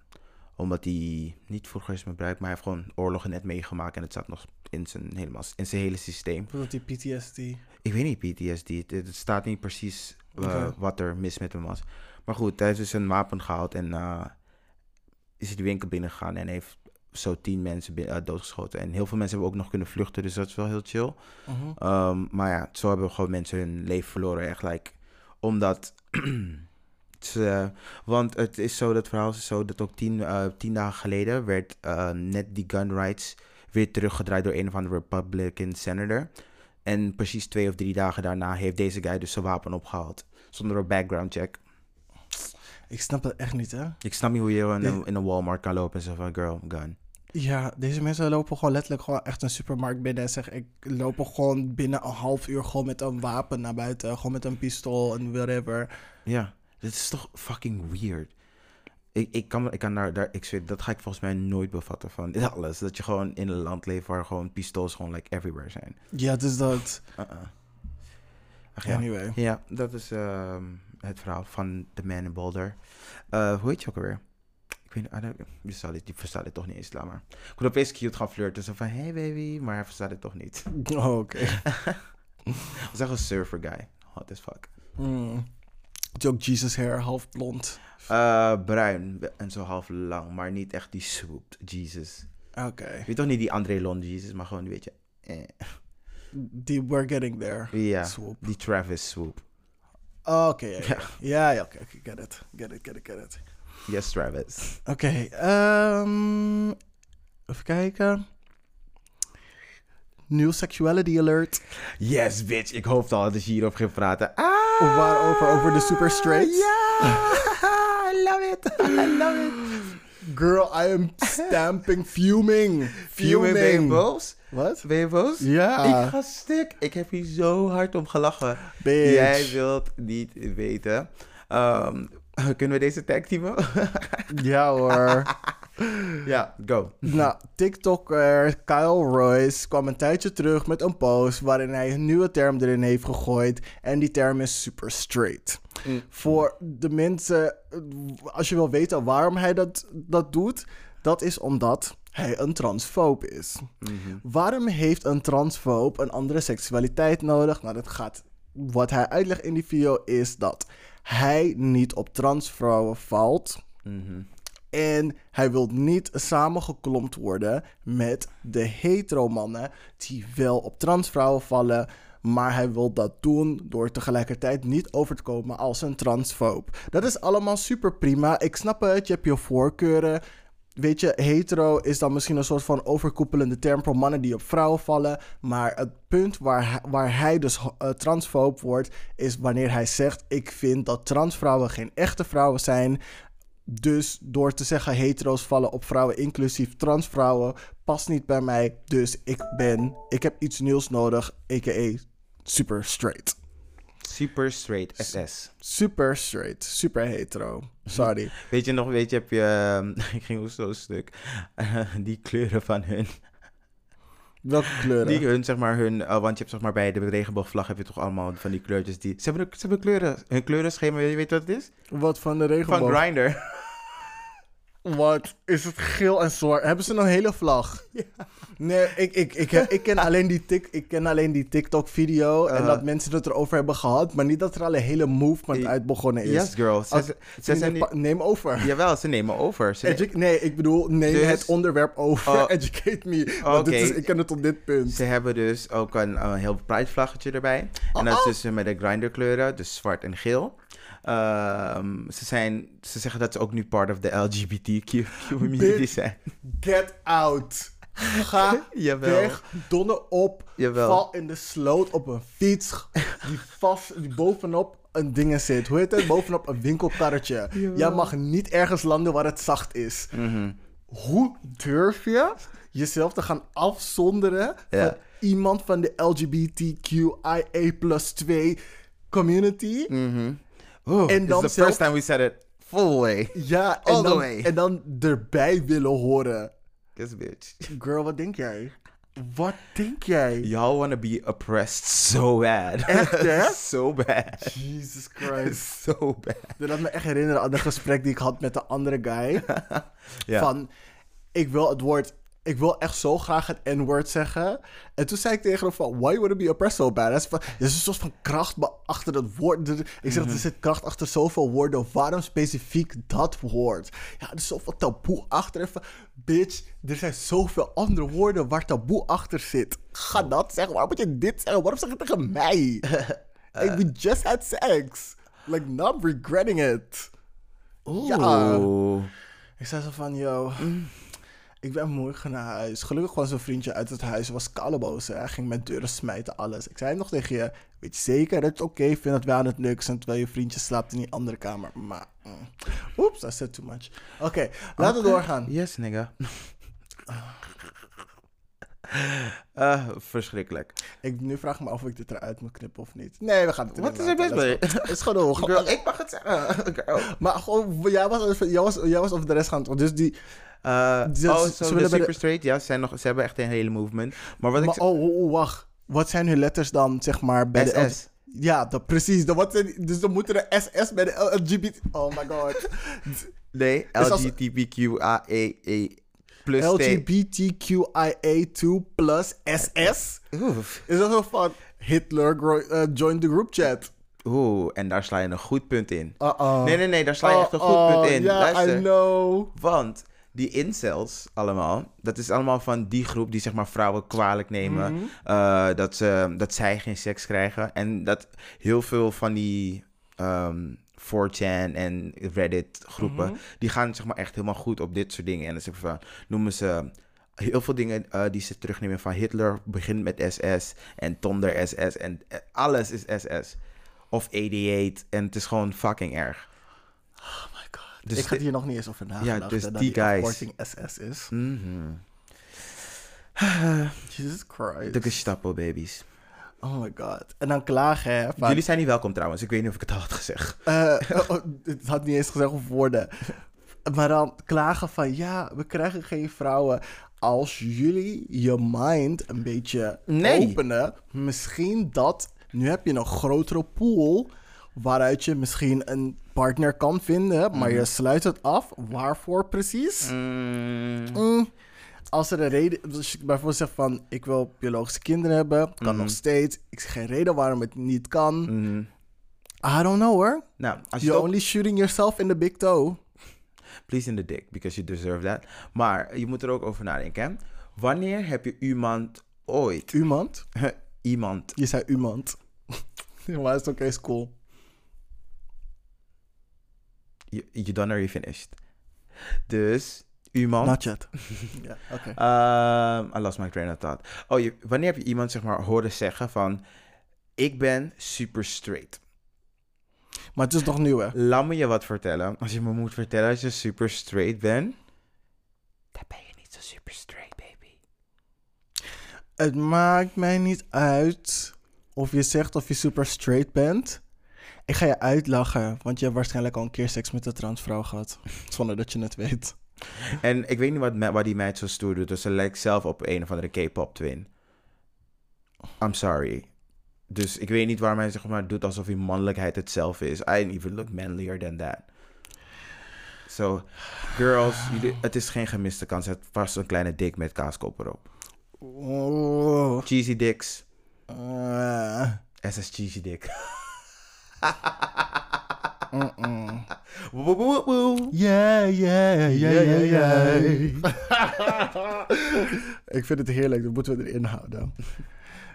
Omdat hij niet vroeger is misbruikt. Maar hij heeft gewoon oorlogen net meegemaakt. En het zat nog in zijn, helemaal, in zijn hele systeem.
Dat die PTSD.
Ik weet niet PTSD. Het, het staat niet precies eh, wat er mis met hem was. Maar goed, hij heeft dus een wapen gehaald en is hij de winkel binnengegaan en heeft zo tien mensen doodgeschoten. En heel veel mensen hebben ook nog kunnen vluchten, dus dat is wel heel chill.
Mhm.
Ehm, maar ja, zo hebben gewoon mensen hun leven verloren. Echt like, omdat *clears throat* ze, want het is zo, dat verhaal is zo dat ook tien, eh, tien dagen geleden werd eh, net die gun rights weer teruggedraaid door een of andere Republican senator. En precies twee of drie dagen daarna heeft deze guy dus zijn wapen opgehaald. Zonder een background check.
Ik snap dat echt niet, hè?
Ik snap niet hoe je in een, in een Walmart kan lopen en zeggen van girl, gun.
Ja, deze mensen lopen gewoon letterlijk gewoon echt een supermarkt binnen en zeggen: Ik loop gewoon binnen een half uur gewoon met een wapen naar buiten. Gewoon met een pistool en whatever.
Ja, dit is toch fucking weird. Ik, ik kan, ik kan daar, daar, ik zweer, dat ga ik volgens mij nooit bevatten van dit alles. Dat je gewoon in een land leeft waar gewoon pistols gewoon like everywhere zijn.
Ja, dus dat.
Ach ja.
Anyway.
Ja, dat is ehm, het verhaal van The Man in Boulder. Eh, hoe heet je ook alweer? Weet I don't- dit, die verstaat dit toch niet eens, laat maar. Ik moet opeens cute gaan flirten, zo van hey baby, maar hij verstaat het toch niet. *laughs*
Oh, oké. *laughs*
Dat is echt een surfer guy. Hot as fuck.
Mm. Het is ook Jesus hair, half blond.
Eh, bruin en zo half lang, maar niet echt die swooped Jesus.
Oké.
Je weet toch niet die André Lon Jesus, maar gewoon, weet je. Eh.
Die we're getting there.
Ja,
Swoop.
die Travis swoop.
Oh, Oké, ja, ja. Ja, oké, get it. Get it, get it, get it.
Yes, Travis.
Oké, ehm, even kijken. New sexuality alert.
Yes, bitch. Ik hoopte al dat je hierop ging praten. Ah!
Waarover? Over de super straights?
Ja! *laughs* I love it. I love it.
Girl, I am stamping, fuming.
Fuming, ben je boos?
Wat?
Ben je boos?
Ja.
Ik ga stuk. Ik heb hier zo hard om gelachen.
Bitch.
Jij wilt niet weten. Ehm, *laughs* kunnen we deze tag teamen? *laughs*
Ja hoor. *laughs*
ja, go.
nou, TikToker Kyle Royce kwam een tijdje terug met een post waarin hij een nieuwe term erin heeft gegooid. En die term is super straight.
Mm.
Voor de mensen, als je wil weten waarom hij dat, dat doet, dat is omdat hij een transfoob is.
Mhm.
Waarom heeft een transfoob een andere seksualiteit nodig? Nou, dat gaat. Wat hij uitlegt in die video is dat hij niet op transvrouwen valt.
Mhm.
En hij wil niet samengeklompt worden met de hetero-mannen die wel op transvrouwen vallen. Maar hij wil dat doen door tegelijkertijd niet over te komen als een transfoob. Dat is allemaal super prima. Ik snap het, je hebt je voorkeuren. Weet je, hetero is dan misschien een soort van overkoepelende term voor mannen die op vrouwen vallen. Maar het punt waar hij, waar hij dus uh, transfoob wordt, is wanneer hij zegt: Ik vind dat transvrouwen geen echte vrouwen zijn. Dus door te zeggen hetero's vallen op vrouwen, inclusief transvrouwen, past niet bij mij. Dus ik ben, ik heb iets nieuws nodig, a.k.a. super straight.
Super straight SS.
Super straight, super hetero. Sorry. *laughs*
Weet je nog, weet je, heb je... ehm, *laughs* ik ging ook zo stuk. *laughs* die kleuren van hun.
Welke kleuren?
Die hun, zeg maar, hun... eh, want je hebt, zeg maar, bij de regenboogvlag heb je toch allemaal van die kleurtjes die... Ze hebben, ze hebben kleuren. Hun kleurenschema, je weet wat het is?
Wat van de regenboog?
Van Grindr.
Wat is het geel en zwart? Hebben ze een hele vlag? *laughs* Nee, ik, ik, ik, ik, ken alleen die, tik, ik ken alleen die TikTok-video en
Uh-huh.
dat mensen het erover hebben gehad, maar niet dat er al een hele movement uit begonnen is.
Yes, girl. Ze,
Als-
ze, ze zijn
Neem over.
Jawel, ze nemen over. Ze *laughs*
Edu- nee, ik bedoel, neem
Dus-
het onderwerp over.
Oh. *laughs*
Educate me. Want dit is, ik ken het tot dit punt.
Ze hebben dus ook een, een heel pride vlaggetje erbij. En dat is dus met de grinder kleuren, dus zwart en geel. Ehm, ze, zijn, ze zeggen dat ze ook nu part of de LGBTQ community
Bitch.
zijn.
Get out. Ga *laughs*
Jawel.
weg, donder op,
Jawel.
val in de sloot op een fiets die vast, die bovenop een ding zit. Hoe heet het? Bovenop een winkelkarretje. Jij mag niet ergens landen waar het zacht is.
Mhm.
hoe durf je jezelf te gaan afzonderen
Ja.
van iemand van de LGBTQIA plus 2 community?
Oeh,
En dan
is the first time we said it full way.
Ja,
All
en
the
dan,
way.
en dan erbij willen horen.
This bitch.
Girl, wat denk jij? Wat denk jij?
Y'all wanna be oppressed so bad.
Echt, hè? *laughs*
so bad.
Jesus Christ. *laughs*
so bad.
Dat laat me echt herinneren aan een gesprek die ik had met de andere guy. *laughs*
Ja.
Van, ik wil het woord, ik wil echt zo graag het N-woord zeggen. En toen zei ik tegen hem van, why would it be oppressed so bad? Van, er is een soort van kracht achter dat woord. Ik zeg,
Mhm.
er zit kracht achter zoveel woorden. Waarom specifiek dat woord? Ja, er is zoveel taboe achter. En van, bitch, er zijn zoveel andere woorden waar taboe achter zit. Ga dat zeggen. Waarom moet je dit zeggen? Waarom zeg je het tegen mij? *laughs* Like, we just had sex. Like, I'm regretting it. Ja. Ik zei zo van, yo,
Mm.
Ik ben ga naar huis. Gelukkig kwam zo'n vriendje uit het huis, was kalleboos. Hij ging met deuren smijten, alles. Ik zei nog tegen je, weet je zeker dat het oké vindt dat wij aan het neuken zijn terwijl je vriendje slaapt in die andere kamer. Maar, mm. oeps, I said too much. Oké, laten we doorgaan.
Yes, nigga. *laughs* *laughs* Eh, verschrikkelijk.
Ik, nu vraag ik me af of ik dit eruit moet knippen of niet. Nee, we gaan het
Wat is er best mee?
Het is gewoon *laughs*
Girl, ik mag het zeggen. *laughs* Girl.
Maar gewoon, jij was, jij, was, jij was over de rest gaan. Dus die,
Eh,
Ze-
oh,
ze
zo
willen
de super straight. Ja, ze, zijn nog, ze hebben echt een hele movement. Maar wat
maar,
ik
oh, oh, oh, wacht. Wat zijn hun letters dan, zeg maar, bij de...
SS.
Ja, dat, precies. Dat, wat zijn, dus dan moeten er SS bij de LGBT... Oh my god.
Nee,
Dus als-
LGBTQAE E plus T.
LGBTQIA2 plus SS.
Oef.
Is dat zo van Hitler gro- eh, joined the group chat?
Oeh, en daar sla je een goed punt in.
Uh-oh.
Nee, nee, nee, daar sla je echt een goed punt in.
Ja,
Luister.
I know.
Want die incels allemaal, dat is allemaal van die groep die zeg maar vrouwen kwalijk nemen.
Mhm.
eh, dat, ze, dat zij geen seks krijgen. En dat heel veel van die ehm 4chan en Reddit groepen,
Mhm.
die gaan zeg maar echt helemaal goed op dit soort dingen. En dan zeg van, noemen ze heel veel dingen eh, die ze terugnemen van Hitler begint met SS en Tonder SS en eh, alles is SS. Of 88 en het is gewoon fucking erg.
Oh my god.
Dus
ik had hier nog niet eens over nagedacht.
Ja, dus
dat
die guys.
afkorting SS is.
Mhm. *sighs*
Jesus Christ.
De Gestapo babies.
Oh my god. En dan klagen, hè. Van,
Jullie zijn niet welkom trouwens. Ik weet niet of ik het al had gezegd.
Eh, oh, het had niet eens gezegd of woorden. Maar dan klagen van ja, we krijgen geen vrouwen. Als jullie je mind een beetje
Nee.
openen, misschien dat. Nu heb je een grotere pool waaruit je misschien een partner kan vinden, maar je sluit het af. Waarvoor precies? Mm. Als er een reden, als je bijvoorbeeld zegt van ik wil biologische kinderen hebben, kan nog steeds. Ik zie geen reden waarom het niet kan.
Mhm.
I don't know hoor.
Nou, als
You're only shooting yourself in the big toe.
Please in the dick, because you deserve that. Maar je moet er ook over nadenken. hè. Wanneer heb je iemand ooit...
Iemand? *laughs*
iemand...
Je zei iemand. *laughs* maar is oké, is cool.
You, you done you finished. Dus, iemand...
Not yet. *laughs* ja, oké.
Ehm, I lost my train of thought. Oh, je, wanneer heb je iemand zeg maar horen zeggen van... Ik ben super straight.
Maar het is nog nieuw, hè?
Laat me je wat vertellen. Als je me moet vertellen dat je super straight bent... Dan ben je niet zo super straight, baby.
Het maakt mij niet uit of je zegt of je super straight bent. Ik ga je uitlachen, want je hebt waarschijnlijk al een keer seks met een transvrouw gehad. *laughs* Zonder dat je het weet.
En ik weet niet wat, wat die meid zo stoer doet. Dus ze lijkt zelf op een of andere K-pop twin. I'm sorry. Dus ik weet niet waarom hij zeg maar doet alsof hij mannelijkheid hetzelfde is. I didn't even look manlier than that. So, girls, het is geen gemiste kans. Het was een kleine dik met kaaskop erop.
Oh.
Cheesy dicks.
Eh,
SS cheesy dick. *laughs*
mm-mm.
Woe, woe, woe.
Yeah, yeah, yeah, yeah, yeah. *laughs* Ik vind het heerlijk, dat moeten we erin houden.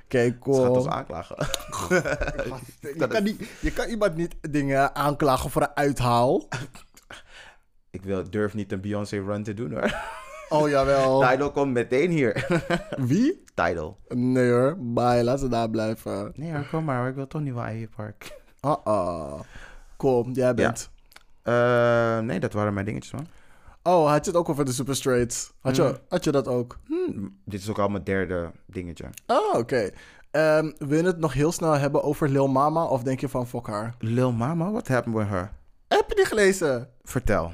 Oké,
Ze gaat
cool.
ons aanklagen. *laughs* *laughs*
Je kan, niet, je kan iemand niet dingen aanklagen voor een uithaal.
Ik wil, durf niet een Beyoncé run te doen hoor.
Oh, jawel.
Tidal komt meteen hier.
Wie?
Tidal.
Nee hoor, bye, laat ze daar blijven.
Nee hoor, kom maar hoor. Ik wil toch niet wel Ivy Park.
Uh-oh. Cool, jij bent.
Eh, nee, dat waren mijn dingetjes man.
Oh, had je het ook over de Super Straights? Had je,
Mm.
had je dat ook?
Hm, dit is ook al mijn derde dingetje.
Oh, oké. Ehm, wil je het nog heel snel hebben over Lil Mama? Of denk je van, fuck haar?
Lil Mama, what happened with her?
Heb je die gelezen?
Vertel.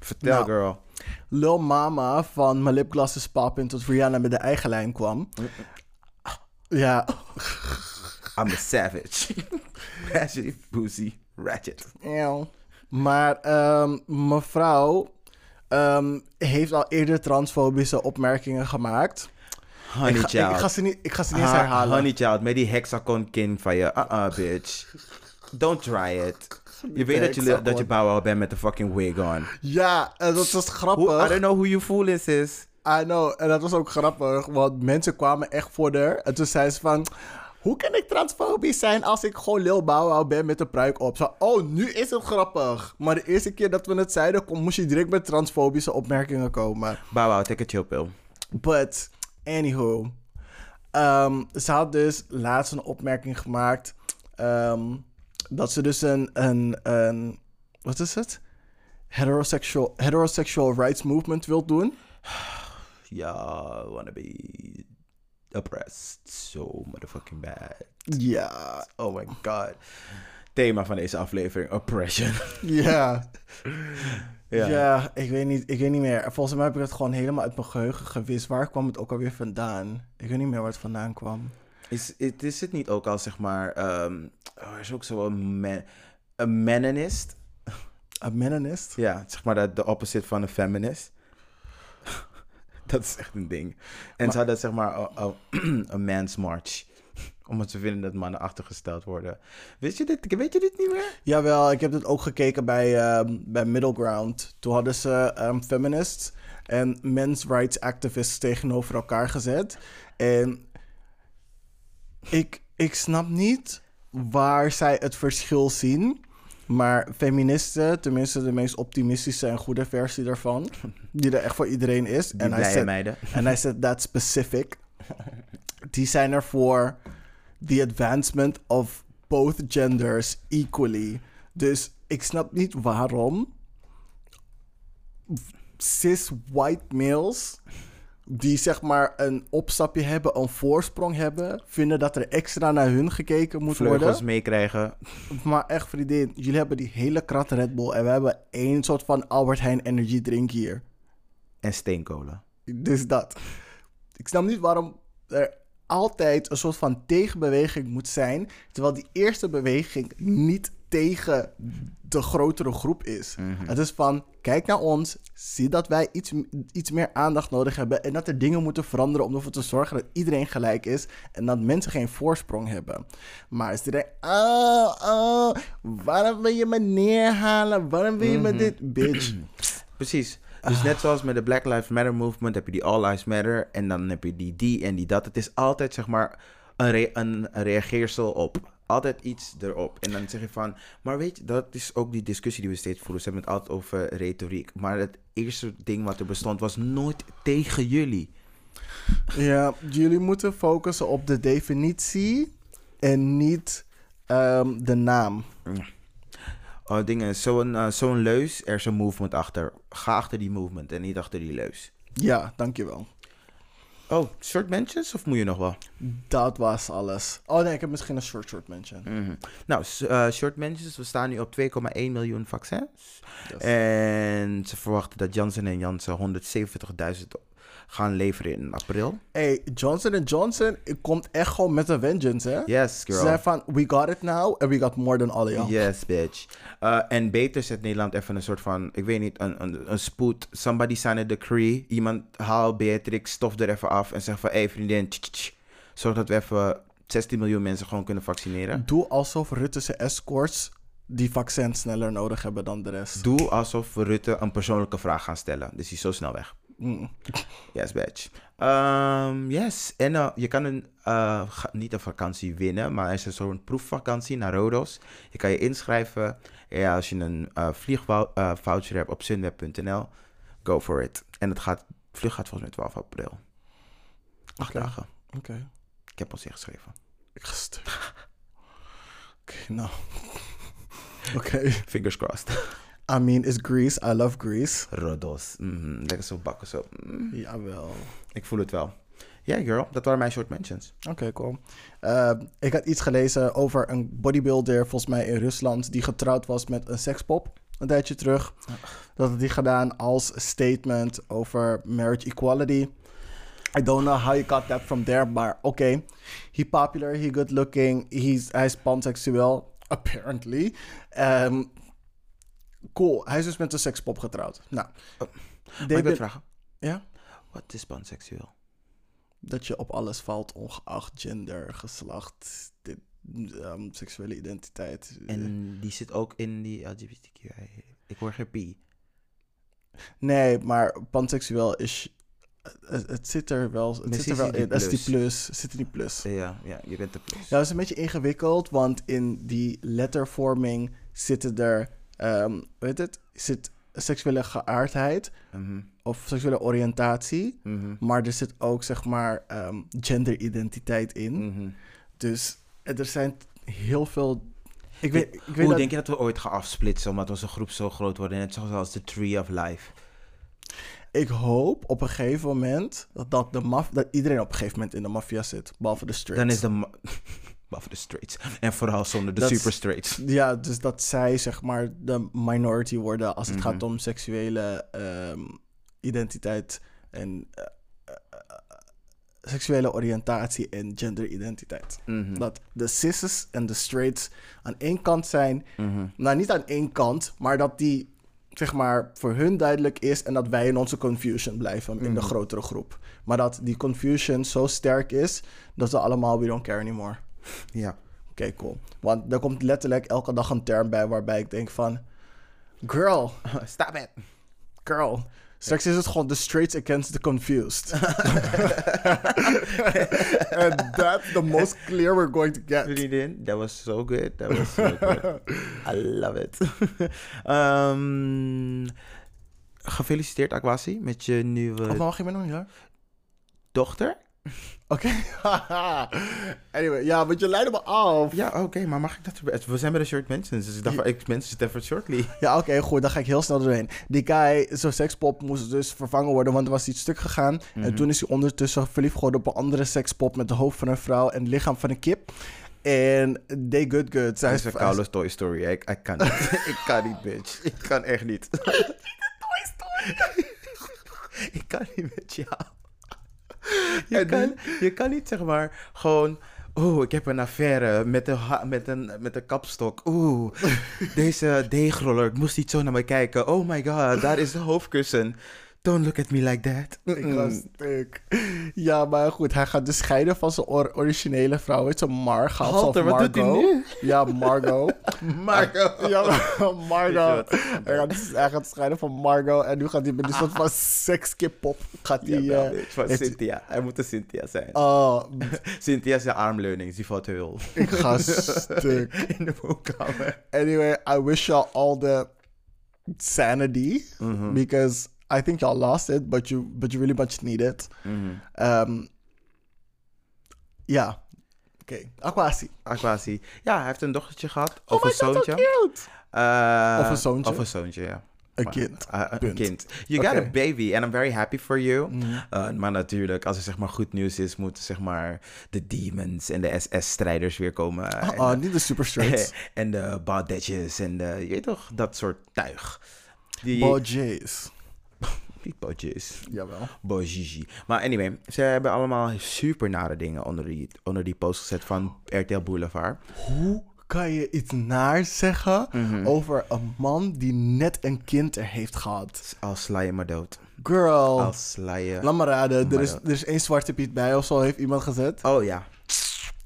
Vertel,
Nou.
girl.
Lil Mama van My Lip Gloss is Poppin' tot Rihanna met de eigen lijn kwam. Ja,
I'm a savage. *laughs* Ratchet, boozy, ratchet.
Eeuw. Maar ehm, mevrouw ehm, heeft al eerder transfobische opmerkingen gemaakt.
Honey
Ik ga,
child.
ik, ik ga ze niet, ik ga ze niet eens
Ha-
herhalen.
Honey child, met die hexagon kin van je. Uh-uh, bitch. Don't try it. Je weet dat je, dat je bent met de fucking wig on.
Ja, en dat was grappig.
Who, I don't know who you fooling, sis.
I know. En dat was ook grappig, want mensen kwamen echt voor haar. En toen zei ze van... Hoe kan ik transfobisch zijn als ik gewoon Lil ben met een pruik op? Zo, oh, nu is het grappig. Maar de eerste keer dat we het zeiden, kom, moest je direct met transfobische opmerkingen komen.
Bow wow, take a chill pill.
But, anywho. ehm, ze had dus laatst een opmerking gemaakt... ehm, dat ze dus een, een, een... Wat is het? Heterosexual, heterosexual rights movement wil doen. *sighs*
Ja, wanna be oppressed. So motherfucking bad.
Ja,
Oh my god. Thema van deze aflevering, oppression. *laughs*
ja.
ja.
Ja, ik weet, niet, ik weet niet meer. Volgens mij heb ik het gewoon helemaal uit mijn geheugen gewist. Waar kwam het ook alweer vandaan? Ik weet niet meer waar het vandaan kwam.
Is, is, is het niet ook al, zeg maar... ehm, oh, er is ook zo'n man, een manonist.
Een Menonist?
Ja, zeg maar de, de opposite van een feminist. *laughs* dat is echt een ding. En ze hadden zeg maar een *clears throat* man's march. *laughs* Omdat ze vinden dat mannen achtergesteld worden. Weet je dit, weet je dit niet meer?
Jawel, ik heb het ook gekeken bij, ehm, bij Middle Ground. Toen hadden ze ehm, feminists en men's rights activists tegenover elkaar gezet. En ik, ik snap niet waar zij het verschil zien. Maar feministen, tenminste de meest optimistische en goede versie daarvan, die er echt voor iedereen is.
Die
en hij
meiden.
en hij zet that specific. Die zijn er voor the advancement of both genders equally. Dus ik snap niet waarom cis white males die zeg maar een opstapje hebben, een voorsprong hebben, vinden dat er extra naar hun gekeken moet
Vleugels
worden.
meekrijgen.
Maar echt vriendin, jullie hebben die hele krat Red Bull en we hebben één soort van Albert Heijn energy drink hier.
En steenkolen.
Dus dat. Ik snap niet waarom er altijd een soort van tegenbeweging moet zijn, terwijl die eerste beweging niet tegen de grotere groep is. Het is van, kijk naar ons, zie dat wij iets, iets meer aandacht nodig hebben en dat er dingen moeten veranderen om ervoor te zorgen dat iedereen gelijk is en dat mensen geen voorsprong hebben. Maar is iedereen, oh, oh, waarom wil je me neerhalen? Waarom wil je me dit? Bitch. *clears throat*
Precies. Dus net zoals met de Black Lives Matter movement heb je die All Lives Matter. En dan heb je die die en die dat. Het is altijd zeg maar een, re- een, een reageersel op. Altijd iets erop. En dan zeg je van... Maar weet je, dat is ook die discussie die we steeds voeren. Ze hebben het altijd over retoriek. Maar het eerste ding wat er bestond was nooit tegen jullie.
Ja, jullie moeten focussen op de definitie en niet ehm, de naam.
Oh, dingen, zo'n eh, zo'n leus, er is een movement achter. Ga achter die movement en niet achter die leus.
Ja, dankjewel.
Oh, short mentions of moet je nog wel?
Dat was alles. Oh nee, ik heb misschien een short short mention.
Mhm. Nou, eh, short mentions, we staan nu op 2,1 miljoen vaccins.
Yes.
En ze verwachten dat Janssen Janssen 170.000 gaan leveren in april.
Hey, Johnson Johnson komt echt gewoon met een vengeance, hè?
Yes,
Ze
girl.
zijn van, we got it now and we got more than all of y'all.
Yes, bitch. Uh, en beter zet Nederland even een soort van, ik weet niet, een, een, een spoed. Somebody sign a decree. Iemand haal Beatrix, stof er even af en zeg van, hé hey, vriendin, tch, tch, tch. zorg dat we even 16 miljoen mensen gewoon kunnen vaccineren.
Doe alsof Rutte's escorts die vaccin sneller nodig hebben dan de rest.
Doe alsof we Rutte een persoonlijke vraag gaan stellen. Dus die is zo snel weg.
Mm.
Yes, bitch. Ehm, yes. En eh, je kan een, eh, niet een vakantie winnen, maar er is een soort proefvakantie naar Rodos. Je kan je inschrijven. Ja, als je een eh vliegvoucher hebt op sunweb.nl, go for it. En het gaat, vlucht gaat volgens mij 12 april. Acht dagen.
Oké,
Ik heb ons ingeschreven.
ik ga. *laughs* Oké, nou. *laughs* Oké.
Fingers crossed.
I mean, is Greece. I love Greece.
Rodos. Mhm, Lekker zo bakken zo. Mm,
Jawel.
ik voel het wel. Ja, girl. Dat waren mijn short mentions.
Oké, cool. Eh, ik had iets gelezen over een bodybuilder, volgens mij in Rusland, die getrouwd was met een sekspop een tijdje terug. Dat had hij gedaan als statement over marriage equality. I don't know how you got that from there, maar oké. He popular, he good looking, he's, hij is panseksueel, apparently. Ehm, cool, hij is dus met een sekspop getrouwd. Nou,
Mag ik
David-
dat vragen?
ja?
Wat is panseksueel?
dat je op alles valt, ongeacht gender, geslacht, dit, ehm, seksuele identiteit.
En die zit ook in die LGBTQI. Ik hoor geen P.
Nee, maar panseksueel is. Het, het zit er wel, het
Misschien
zit er wel in. Dat is die plus. Zit in die plus.
Ja, ja, je bent de plus.
Ja, dat is een beetje ingewikkeld, want in die lettervorming zitten er, ehm weet het, zit seksuele geaardheid
Mhm,
of seksuele oriëntatie,
mhm,
maar er zit ook zeg maar ehm, genderidentiteit in.
mhm.
Dus er zijn heel veel. Ik weet, ik weet
Hoe
dat-
denk je dat we ooit gaan afsplitsen omdat onze groep zo groot wordt? Net zoals de Tree of Life.
Ik hoop op een gegeven moment dat, dat, de maf dat iedereen op een gegeven moment in de maffia zit, behalve de straights.
Dan is de... *laughs* Behalve de straights. En vooral zonder de
Dat
super straights.
Ja, dus dat zij zeg maar de minority worden als het
Mhm.
gaat om seksuele ehm, identiteit en eh, eh, seksuele oriëntatie en genderidentiteit.
Mhm,
Dat de cisses en de straights aan één kant zijn,
mhm.
nou niet aan één kant, maar dat die zeg maar voor hun duidelijk is en dat wij in onze confusion blijven in de
Mhm.
grotere groep. Maar dat die confusion zo sterk is dat ze allemaal we don't care anymore.
Ja.
Oké, cool. Want er komt letterlijk elke dag een term bij waarbij ik denk van... Girl, *laughs*
Stop it.
girl. Straks is het gewoon the straights against the confused. *laughs* And that's the most clear we're going to get.
Vriendin, that was so good. That was so good. I love it. *laughs* Ehm, gefeliciteerd, Aquasi, met je nieuwe
Of mag je me nog niet, hoor?
dochter.
Oké. *laughs* anyway, ja, want je leidde me af.
Ja, oké, maar mag ik dat? We zijn bij de short mentions, dus ik dacht, van, ik mention het even shortly.
Ja, oké, goed. Dan ga ik heel snel doorheen. Die guy, zo'n sekspop, moest dus vervangen worden, want er was iets stuk gegaan. En
Mhm.
toen is hij ondertussen verliefd geworden op een andere sekspop met de hoofd van een vrouw en het lichaam van een kip. En they good good. Zij is
een koude Toy Story. Ik, ik kan niet. *laughs* ik kan niet, bitch. Ik kan echt niet. *laughs* Toy Story. ik kan niet met jou. *laughs* Je
En
kan, je kan niet, zeg maar, gewoon... Oeh, ik heb een affaire met een, met een, met een kapstok. Oeh, *laughs* deze deegroller. Ik moest niet zo naar me kijken. Oh my god, daar is de hoofdkussen. Don't look at me like that.
Ik was stuk. Ja, maar goed, hij gaat dus scheiden van zijn or- originele vrouw. Weet je, Margot.
Halter, wat doet hij nu?
Ja, Margot.
Marco. *laughs*
Ja, Margot. Hij *laughs* gaat, hij gaat scheiden van Margot. En nu gaat hij met een soort van sekskip-pop. Gaat hij...
Ja, bitch, van Cynthia. Hij moet een Cynthia zijn.
Oh, *laughs*
Cynthia is de armleuning. Die valt heel.
ik ga stuk.
In de woonkamer.
Anyway, I wish y'all all the sanity.
Mhm.
Because I think y'all lost it, but you, but you really much need it. Um, ja. Oké, Aquasi.
Aquasi. Ja, hij heeft een dochtertje gehad.
Oh
Of
my
een
god, so
zoontje.
cute.
Eh,
Of een zoontje.
Of een zoontje, ja.
Een kind.
eh, een kind. You got a baby and I'm very happy for you. Eh, maar natuurlijk, als er zeg maar goed nieuws is, moeten zeg maar de demons en de SS-strijders weer komen. en,
Oh, niet de super straights. *laughs*
en de baudetjes en de, je weet toch, dat soort tuig. Die,
Bojays.
Niet baudetjes.
Jawel.
Bojiji. Maar anyway, ze hebben allemaal super nare dingen onder die, onder die post gezet van RTL Boulevard.
Hoe kan je iets naar zeggen
Mhm.
over een man die net een kind er heeft gehad?
Als sla je maar dood.
Girl.
Als sla je...
Laat maar raden. Er is, er is één zwarte piet bij of zo, heeft iemand gezet.
Oh ja.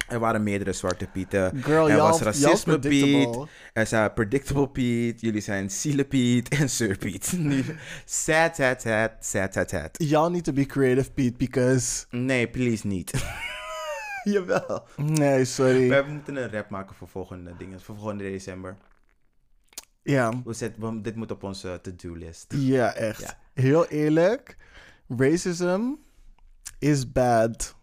Er waren meerdere zwarte pieten.
Girl,
er was racisme Piet. Er zijn predictable Piet. Jullie zijn ziele Piet en Sir Piet. *laughs* sad, sad, sad, sad, sad, sad.
Y'all need to be creative, Piet, because...
Nee, please niet. *laughs* *laughs* Jawel.
Nee, sorry.
We moeten een rap maken voor volgende dingen. Voor volgende december.
Ja,
We zet, we- dit moet op onze to-do-list.
ja, echt.
Ja.
Heel eerlijk, racism is bad.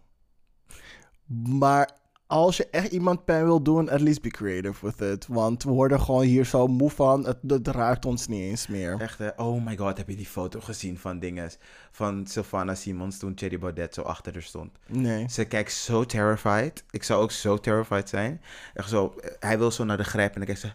Maar als je echt iemand pen wil doen, at least be creative with it. Want we worden gewoon hier zo moe van. Het, het raakt ons niet eens meer.
Echt, hè? oh my god, heb je die foto gezien van dinges? Van Sylvana Simons toen Thierry Baudet zo achter haar stond.
Nee.
Ze kijkt zo terrified. Ik zou ook zo terrified zijn. Echt zo, hij wil zo naar de grijp en dan kijkt ze...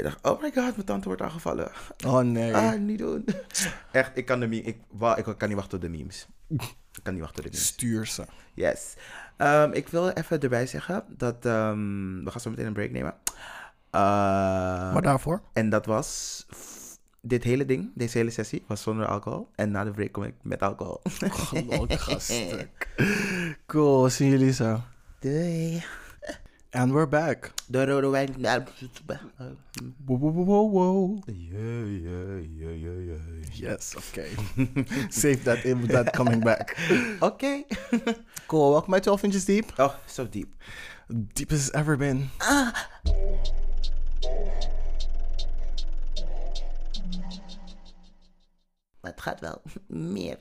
Ik dacht, oh my god, mijn tante wordt aangevallen.
Oh nee.
Ah, niet doen. *laughs* Echt, ik kan, de meme, ik, wou- ik kan niet wachten op de memes. Ik kan niet wachten op de memes.
Stuur ze.
Yes. Ehm, ik wil even erbij zeggen dat... ehm, we gaan zo meteen een break nemen. Eh,
maar daarvoor?
en dat was... Dit hele ding, deze hele sessie, was zonder alcohol. En na de break kom ik met alcohol.
Gelukkig. *laughs* Cool, zien jullie zo.
Doei.
And we're back.
De rode wijn.
Wow, wow, wow, wow.
Yeah, yeah, yeah, yeah, yeah.
Yes, oké. *laughs* Save that in with that coming back. *laughs*
Oké.
Cool, welkom bij 12 Inches Deep.
Oh, so deep.
Deep as it's ever been.
Maar het gaat wel meer.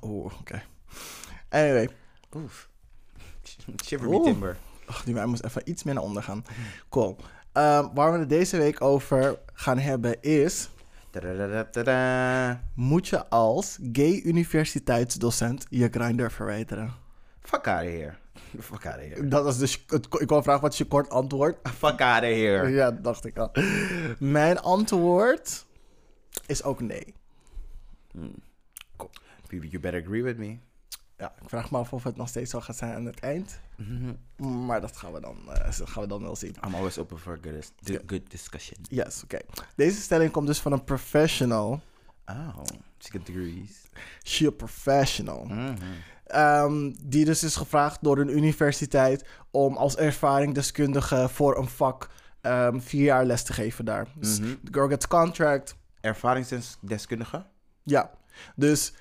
Oh, oké. Anyway,
Oef. Shiver me timber.
Ach, die wij moest even iets meer naar onder gaan. Cool. Ehm, waar we het deze week over gaan hebben is... Moet je als gay universiteitsdocent je grinder verwijderen?
Fuck out of here. Fuck out of here.
Dat is dus... Het, ik wou vragen wat is je kort antwoord.
Fuck out of here.
Ja, dat dacht ik al. Mijn antwoord is ook nee.
You you better agree with me.
Ja, ik vraag me af of het nog steeds zo gaat zijn aan het eind. Maar dat gaan we dan, eh, dat gaan we dan wel zien.
I'm always open for good, good discussion.
Yes, oké. Deze stelling komt dus van een professional.
Oh, second degrees.
She a professional.
Mhm.
Ehm, die dus is gevraagd door een universiteit om als ervaringsdeskundige voor een vak ehm, vier jaar les te geven daar. Dus
Mhm.
the girl gets contract.
Ervaringsdeskundige?
Ja, dus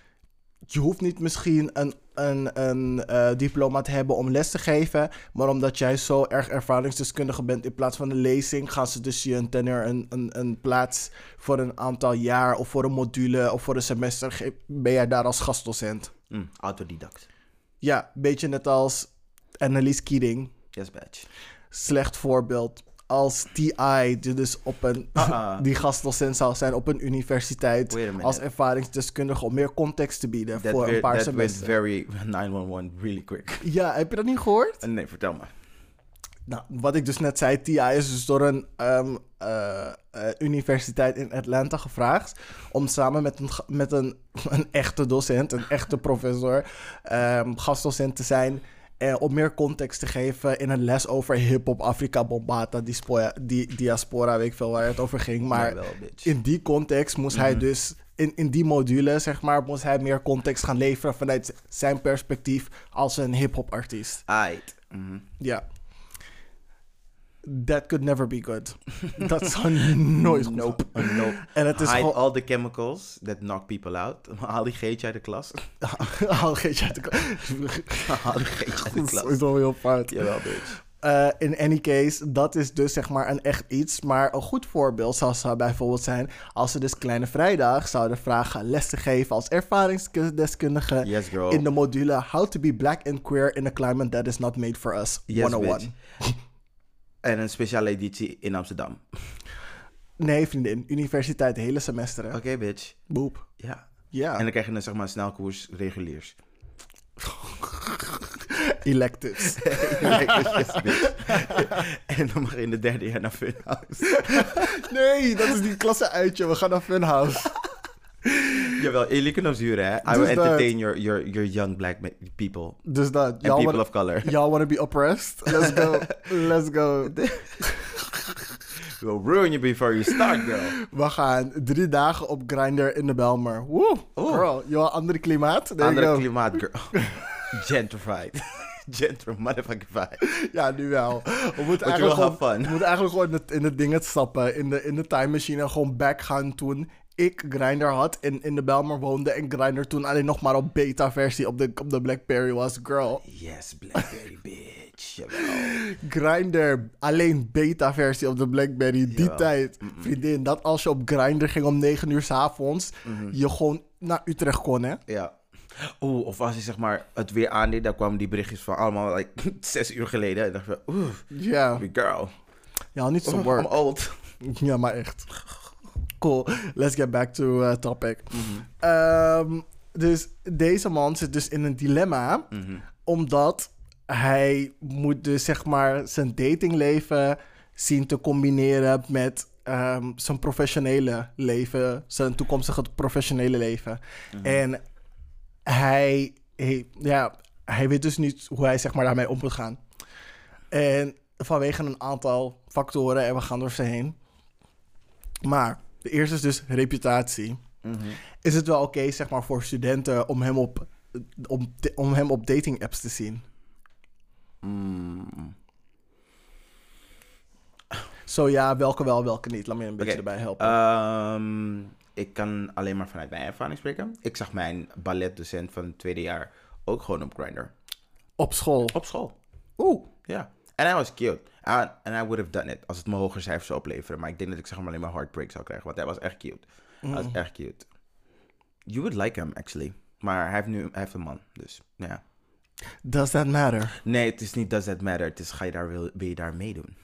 je hoeft niet misschien een, een, een eh, diploma te hebben om les te geven, maar omdat jij zo erg ervaringsdeskundige bent, in plaats van een lezing, gaan ze dus je een tenner een, een, een plaats voor een aantal jaar of voor een module of voor een semester, ben jij daar als gastdocent.
Mm, autodidact.
Ja, beetje net als Annelies Keating.
Yes, badge.
Slecht voorbeeld. Als TI, die dus op een, *laughs* die gastdocent zou zijn op een universiteit als ervaringsdeskundige om meer context te bieden
That,
voor een paar
that very 911 really quick.
Ja, heb je dat niet gehoord?
Eh, nee, vertel me.
Nou, wat ik dus net zei, TI is dus door een ehm, eh, eh, universiteit in Atlanta gevraagd om samen met een, met een, *laughs* een echte docent, een echte professor, ehm, gastdocent te zijn. En om meer context te geven in een les over hip-hop, Afrika, Bombata, diaspora, die, diaspora, weet ik veel waar het over ging. Maar in die context moest hij dus, in, in die module zeg maar, moest hij meer context gaan leveren vanuit zijn perspectief als een hip-hop artiest.
Aight. Mhm.
Ja. That could never be good. Dat zou *laughs* nooit goed
Nope.
gaan.
nope.
En het is
Hide all the chemicals that knock people out. *laughs* Haal die geetje uit de klas. *laughs*
Haal geen uit de klas.
Haal die geetje uit de
Dat is
klas.
sowieso heel fout.
Jawel, bitch.
Eh, in any case, dat is dus zeg maar een echt iets. Maar een goed voorbeeld zou, zou bijvoorbeeld zijn... als ze dus Kleine Vrijdag zouden vragen les te geven... als ervaringsdeskundige
Yes,
in de module... How to be black and queer in a climate that is not made for us.
Yes,
101.
En een speciale editie in Amsterdam.
Nee, vriendin. Universiteit, hele semester.
Oké, bitch.
Boep.
Ja.
Ja.
En dan krijg je een, zeg maar, snelkoers reguliers. *laughs*
Electives. *laughs*
Yes, bitch. *laughs* en dan mag je in de derde jaar naar Funhouse.
Nee, dat is die klasse uitje. We gaan naar Funhouse. *laughs*
Jawel, jullie kunnen ons huren, hè? I
Dus
will entertain your, your, your young black people.
Dus dat.
And
Y'all
people
wanna,
of color. *laughs*
y'all wanna be oppressed? Let's go. *laughs* Let's go.
We'll ruin you before you start, girl.
We gaan drie dagen op Grindr in de Belmer. Woe. Girl, wil andere klimaat? There
Andere klimaat, girl. Gentrified. Gentrified, motherfucking.
Ja, nu wel. We moeten eigenlijk gewoon, we moeten eigenlijk gewoon in het, in het ding het stappen. In de, in de time machine en gewoon back gaan toen ik Grindr had en in de Belmer woonde. En Grindr toen alleen nog maar op beta versie op de, op de Blackberry was. Girl.
Yes, Blackberry bitch.
Grindr, alleen beta-versie op de Blackberry, die
Jawel.
tijd. Vriendin, dat als je op Grindr ging om 9 uur s avonds,
Mhm.
je gewoon naar Utrecht kon, hè?
Ja. Oeh, of als hij zeg maar het weer aandeed, dan kwamen die berichtjes van allemaal like, *laughs* zes uur geleden. En dacht ik, oeh,
Ja,
girl.
ja, niet zo
I'm
work.
old.
Ja, maar echt. Cool. Let's get back to uh, topic. Ehm, dus deze man zit dus in een dilemma.
Mhm.
Omdat hij moet dus zeg maar zijn datingleven zien te combineren met ehm, zijn professionele leven. Zijn toekomstige professionele leven. En hij, hij- ja, hij weet dus niet hoe hij zeg maar daarmee om moet gaan. En vanwege een aantal factoren, en we gaan door ze heen. Maar de eerste is dus reputatie.
Mhm.
Is het wel oké, zeg maar, voor studenten om hem op, om, om hem op dating apps te zien?
Mm.
Zo ja, welke wel, welke niet. Laat me een beetje erbij helpen.
ehm, ik kan alleen maar vanuit mijn ervaring spreken. Ik zag mijn balletdocent van het tweede jaar ook gewoon op Grindr.
op school.
Op school.
Oeh.
Ja. En hij was cute. En I would have done it als het me hoger cijfers zou opleveren. Maar ik denk dat ik zeg maar alleen maar heartbreak zou krijgen. Want hij was echt cute. Hij was echt cute. You would like him, actually. Maar hij heeft nu hij heeft een man. Dus ja.
Does that matter?
Nee, het is niet does that matter. Het is ga je daar, wil, wil je daar meedoen?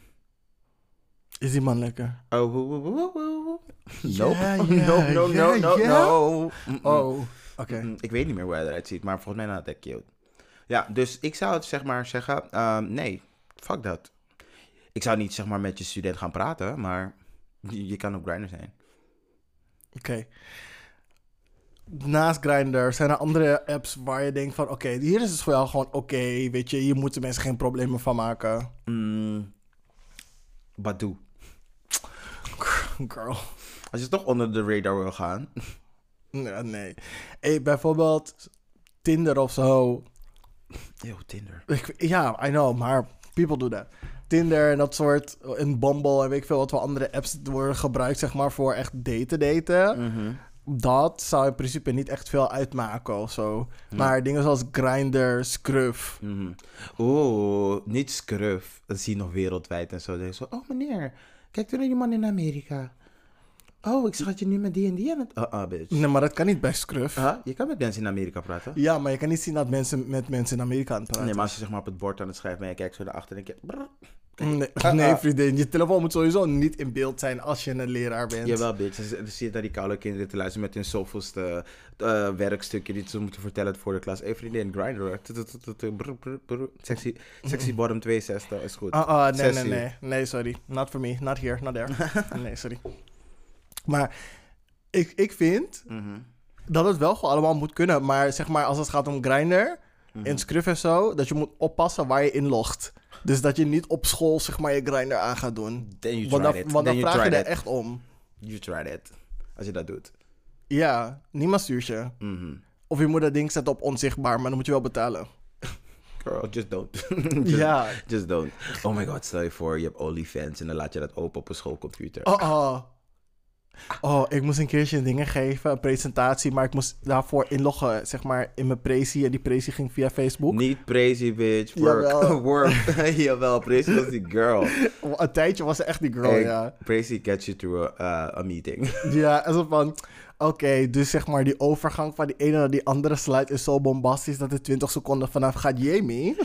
Is die man lekker?
Oh, woe, woe, woe, woe. Nope. *laughs* No, no, no, no, no.
Oh, oké.
Mm, Ik weet niet meer hoe hij eruit ziet, maar volgens mij is hij cute. Ja, dus ik zou het zeg maar zeggen, ehm, nee, fuck dat. Ik zou niet zeg maar met je student gaan praten, maar je, je kan op Grindr zijn.
Oké. Naast Grindr zijn er andere apps waar je denkt van... Oké, hier is het voor jou gewoon oké, weet je. Hier moeten mensen geen problemen van maken.
Mm, Badoo. *laughs*
Girl.
Als je toch onder de radar wil gaan.
Nee, nee. Hey, bijvoorbeeld Tinder of zo.
Yo, Tinder.
Ik, ja, I know, maar people do that. Tinder en dat soort, en Bumble en weet ik veel wat voor andere apps worden gebruikt, zeg maar, voor echt daten daten.
Mhm.
Dat zou in principe niet echt veel uitmaken of zo. Maar dingen zoals Grindr, Scruff.
Mhm. Oeh, niet scruff. Dat zie je nog wereldwijd en zo. Dan denk je zo, oh meneer, kijk toen naar die man in Amerika. Oh, ik schat je nu met die en die aan het... Uh, uh, bitch.
Nee, maar dat kan niet bij Scruff.
Huh? Je kan met mensen in Amerika praten.
Ja, maar je kan niet zien dat mensen met mensen in Amerika aan het praten
Nee, maar als je zeg maar op het bord aan het schrijven bent je kijkt zo naar achter en denk je... brrr.
Nee,
Ah,
nee,
ah.
vriendin. Je telefoon moet sowieso niet in beeld zijn als je een leraar bent.
Jawel, bitch. Dan zie je daar die koude kinderen te luisteren met hun zoveelste eh, werkstukje die ze moeten vertellen voor de klas. Hey vriendin, grinder. Sexy, sexy bottom 62 is goed.
Ah, ah, nee, nee, nee. Nee, sorry. Not for me. Not here, not there. *laughs* nee, sorry. Maar ik, ik vind
Mhm.
dat het wel gewoon allemaal moet kunnen. Maar zeg maar, als het gaat om Grindr
Mhm.
en Scruff en zo, dat je moet oppassen waar je inlogt. Dus dat je niet op school zeg maar je Grindr aan gaat doen. Want dan, want dan vraag je er echt om.
You tried it. Als je dat doet.
Ja, niemand stuurt je.
Mhm.
Of je moet dat ding zetten op onzichtbaar, maar dan moet je wel betalen.
Girl, just don't. *laughs* just,
Ja.
Just don't. Oh my god, stel je voor, je hebt OnlyFans en dan laat je dat open op een schoolcomputer.
Oh, oh. Oh, ik moest een keertje dingen geven, een presentatie, maar ik moest daarvoor inloggen, zeg maar, in mijn prezi. En die prezi ging via Facebook.
Niet crazy, bitch. Work.
Jawel. *laughs*
Work. *laughs* Jawel, Prazy was die girl. *laughs*
Een tijdje was ze echt die girl,
Hey,
ja.
Prazy gets you through a, uh, a meeting.
Ja, en zo van, oké, dus zeg maar die overgang van die ene naar die andere slide is zo bombastisch dat het 20 seconden vanaf gaat Jamie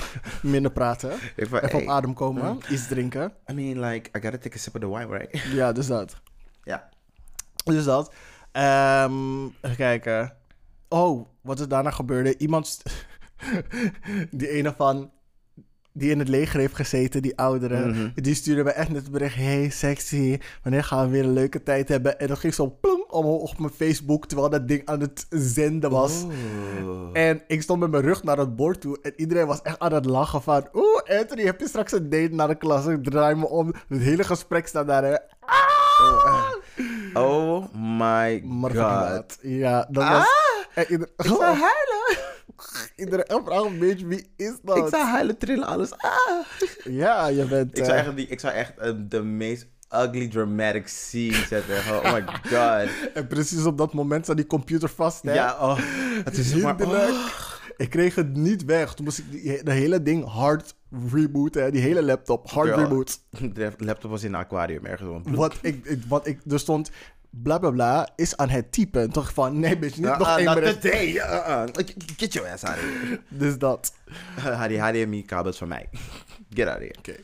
minder praten. Even op adem komen, iets drinken.
I mean, like, I gotta take a sip of the wine, right?
Ja, dus dat.
ja.
Dus dat. Ehm, even kijken. Oh, wat er daarna gebeurde. Iemand. *laughs* die ene van. Die in het leger heeft gezeten, die oudere.
Mhm.
Die stuurde me echt net het bericht. Hey, sexy. Wanneer gaan we weer een leuke tijd hebben? En dat ging zo plong omhoog op mijn Facebook. Terwijl dat ding aan het zenden was.
Oeh.
En ik stond met mijn rug naar het bord toe. En iedereen was echt aan het lachen van... Oeh, Anthony, heb je straks een date naar de klas? Ik draai me om. Het hele gesprek staat daar. Hè.
Oh my
Motherfucking
god.
Ja, dat was... En ieder...
Ik zou huilen. *laughs*
Iedereen vraagt, bitch, wie is dat?
Ik zou huilen, trillen, alles. Ah.
Ja, je bent...
Ik zou
eh,
echt, die, ik zou echt eh, de meest ugly dramatic scene zetten. Oh my god. *laughs*
En precies op dat moment zat die computer vast, hè?
Ja, oh. Het is maar... Oh.
Ik kreeg het niet weg. Toen moest ik die, de hele ding hard rebooten, hè? Die hele laptop, hard
Girl.
reboot. *laughs*
De laptop was in een aquarium ergens.
Wat ik, ik, wat ik... Er stond... bla bla bla is aan het typen. Toch van, nee bitch, niet nog
Uh,
één
not
bericht.
today. Uh, uh. Get your ass out of here. *laughs*
Dus dat. *laughs*
Die HDMI-kabels van mij. Get out of here.
Oké.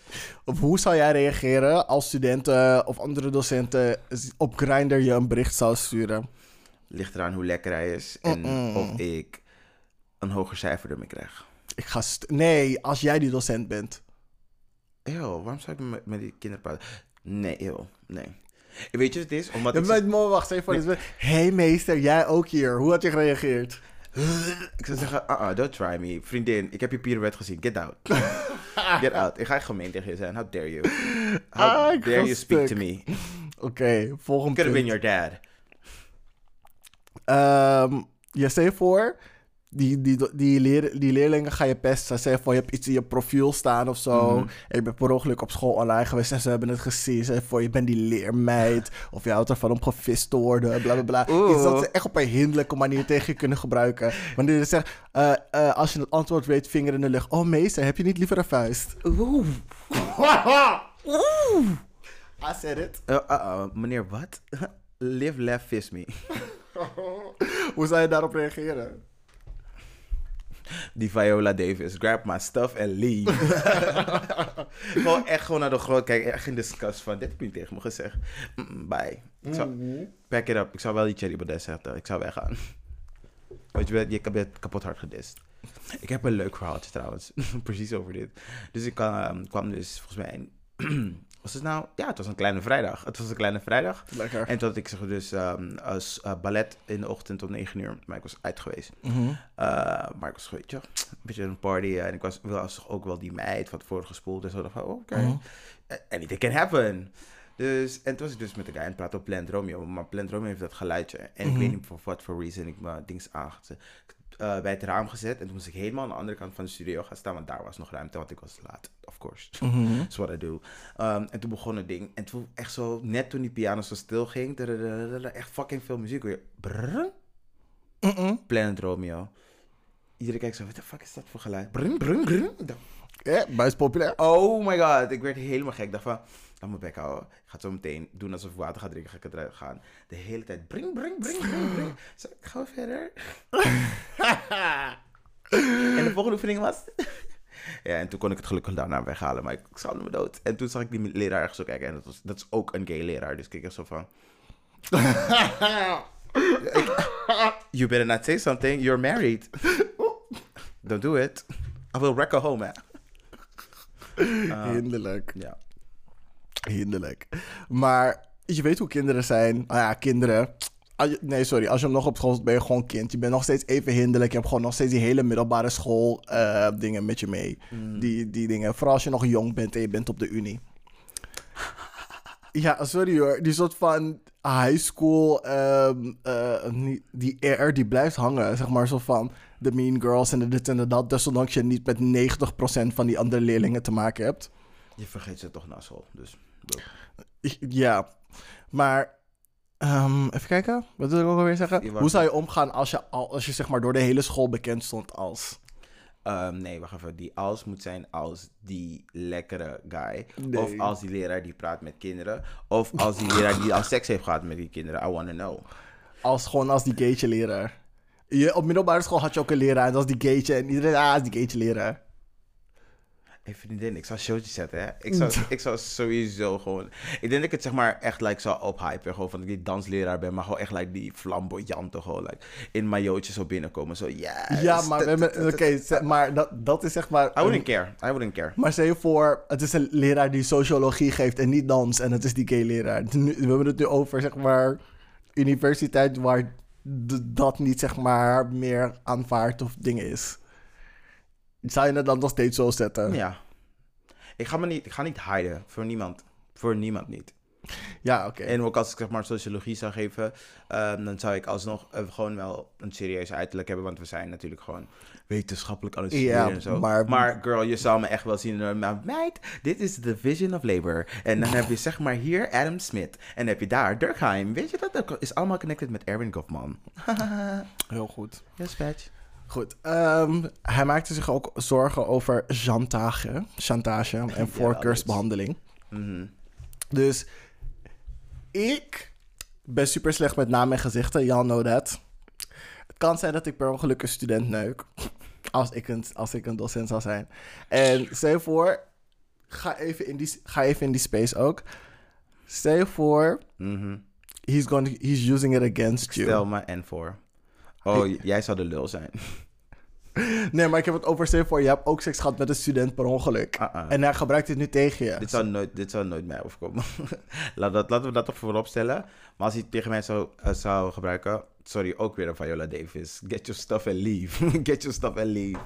Of hoe zou jij reageren als studenten of andere docenten op Grindr je een bericht zou sturen?
Ligt eraan hoe lekker hij is en of ik een hoger cijfer ermee krijg.
Ik ga nee, als jij die docent bent.
Eeuw, waarom zou ik met, met die kinderen praten? Nee, eeuw, nee. Weet je wat het is? Omdat
Ja, maar, maar wacht even. Hé hey meester, jij ook hier. Hoe had je gereageerd?
ik zou zeggen, uh -uh, don't try me. Vriendin, ik heb je pirouette gezien. Get out. *laughs* Get out. Ik ga echt gemeen tegen je zijn. How dare you? How
Ah,
dare you speak to me?
Oké, volgende
Could have been your dad.
Ehm, je stel je voor, die, die, die, leer, die leerlingen ga je pesten. Zeg voor je hebt iets in je profiel staan of zo.
Mhm.
En je bent per ongeluk op school online geweest en ze hebben het gezien. Zeg voor je bent die leermeid. Of je houdt ervan om gevist te worden. Bla bla bla.
Oeh.
Iets dat ze echt op een hinderlijke manier tegen je kunnen gebruiken. Wanneer je zegt, eh, eh, als je het antwoord weet, vinger in de lucht. Oh meester, heb je niet liever een vuist?
Oeh. *laughs*
I said it.
Uh, meneer, wat? *laughs* Live, laugh, fist me. *laughs*
Hoe zou je daarop reageren?
Die Viola Davis. Grab my stuff and leave. *laughs* gewoon echt gewoon naar de grond kijken. Echt in disgust van, dit heb je niet tegen me gezegd. Mm, bye. Ik zou, Pack it up. Ik zou wel die Cherry Baudet zeggen. Ik zou weggaan. Want je bent, je bent kapot hard gedist. Ik heb een leuk verhaaltje trouwens. *laughs* Precies over dit. Dus ik kwam, kwam dus volgens mij... *clears throat* was het nou? Ja, het was een kleine vrijdag. Het was een kleine vrijdag.
Lekker.
En toen had ik zeg dus ehm, als eh, ballet in de ochtend om 9 uur. Maar ik was uit geweest.
Mhm.
Uh, maar ik was weet je, een beetje een party. eh, En ik was, was ook wel die meid van tevoren gespoeld. En zo dacht van, oh, oké.
Mhm.
Eh, Anything can happen. Dus, en toen was ik dus met de guy en praten op Plant Romeo. Maar Plant Romeo heeft dat geluidje. En ik
Mhm.
weet niet voor wat voor reason ik mijn dings aangezet. Eh bij het raam gezet. En toen moest ik helemaal aan de andere kant van de studio gaan staan. Want daar was nog ruimte, want ik was laat. Of course.
Mhm.
That's what I do. Um, en toen begon het ding. En toen echt zo, net toen die piano zo stil ging. Echt fucking veel muziek weer. Brrr.
Mhm.
Planet Romeo. Iedereen kijkt zo, wat de fuck is dat voor geluid? Brum, brum, brum.
Ja, buis populair.
Oh my god, ik werd helemaal gek. Ik dacht van, laat mijn bek houden. Ik ga het zo meteen doen alsof ik water ga drinken, ga ik eruit gaan. De hele tijd, bring, bring, bring, bring, bring. Zo, ik ga verder. *laughs* en de volgende oefening was... *laughs* ja, en toen kon ik het gelukkig daarna weghalen, maar ik, ik zou me dood. En toen zag ik die leraar ergens zo kijken en dat, was, dat is ook een gay leraar. Dus ik keek echt zo van... *laughs* You better not say something, you're married. Don't do it. I will wreck a home, man. *laughs*
Hinderlijk.
Ja.
Hinderlijk. Maar je weet hoe kinderen zijn. Nou ja, kinderen. Nee, sorry. Als je hem nog op school zit, ben je gewoon kind. Je bent nog steeds even hinderlijk. Je hebt gewoon nog steeds die hele middelbare school eh, dingen met je mee. Die, die dingen. Vooral als je nog jong bent en je bent op de unie. Ja, sorry hoor. Die soort van high school, ehm, eh, die air, die blijft hangen. Zeg maar zo van de mean girls en de dit en de dat. Desondanks je niet met 90% van die andere leerlingen te maken hebt.
Je vergeet ze toch na school, dus...
Ja, maar ehm, even kijken. Wat wil ik ook alweer zeggen? Hoe zou je omgaan als je, al- als je zeg maar door de hele school bekend stond als?
Ehm, nee, wacht even. Die als moet zijn als die lekkere guy.
Nee.
Of als die leraar die praat met kinderen. Of als die leraar die al seks heeft gehad met die kinderen. I want to know.
Als gewoon als die gaytje leraar. Je, op middelbare school had je ook een leraar en dat was die gaytje. En iedereen, ah, is die gaytje leraar.
Hey vriendin, ik zou showtjes zetten, hè. Ik zou, *laughs* ik zou sowieso gewoon... Ik denk dat ik het zeg maar echt like, zou ophypen. Gewoon van dat ik die dansleraar ben. Maar gewoon echt like, die flamboyante gewoon. Like, in majootjes zo binnenkomen. Zo, yes.
Ja, maar, oké, maar dat, dat is zeg maar...
I wouldn't care. I wouldn't care.
Maar stel je voor, het is een leraar die sociologie geeft en niet dans. En het is die gay leraar. We hebben het nu over, zeg maar, universiteit waar dat niet, zeg maar, meer aanvaard of dingen is. Zou je het dan nog steeds zo zetten?
Ja. Ik ga, me niet, ik ga niet hiden. Voor niemand. Voor niemand niet.
Ja, oké.
En ook als ik zeg maar sociologie zou geven, ehm, dan zou ik alsnog eh, gewoon wel een serieus uiterlijk hebben. Want we zijn natuurlijk gewoon wetenschappelijk studeren
Ja,
en zo.
maar-
Maar, girl, je zal me echt wel zien. eh, maar meid, dit is de Division of Labor. En dan heb je zeg maar hier Adam Smith. En heb je daar Durkheim. Weet je dat? Dat is allemaal connected met Erwin Goffman. *laughs*
Heel goed.
yes, badge.
Goed. ehm, hij maakte zich ook zorgen over chantage, chantage en *laughs* voorkeursbehandeling.
Mhm.
Dus ik ben super slecht met namen en gezichten. Y'all know that. Het kan zijn dat ik per ongeluk een student neuk. Als ik een, als ik een docent zou zijn. En stel je voor, ga even in die, ga even in die space ook. Stel je voor,
Mhm.
he's, going he's using it against you.
Stel me en voor. Oh, jij zou de lul zijn. *laughs*
Nee, maar ik heb het over, voor, je hebt ook seks gehad met een student per ongeluk.
Uh-uh.
En hij gebruikt het nu tegen je.
Dit zou nooit, dit zou nooit mij overkomen. *laughs* Laat dat, laten we dat toch voorop stellen. Maar als hij het tegen mij zou, eh, zou gebruiken... Sorry, ook weer een Viola Davis. Get your stuff and leave. *laughs* Get your stuff and leave.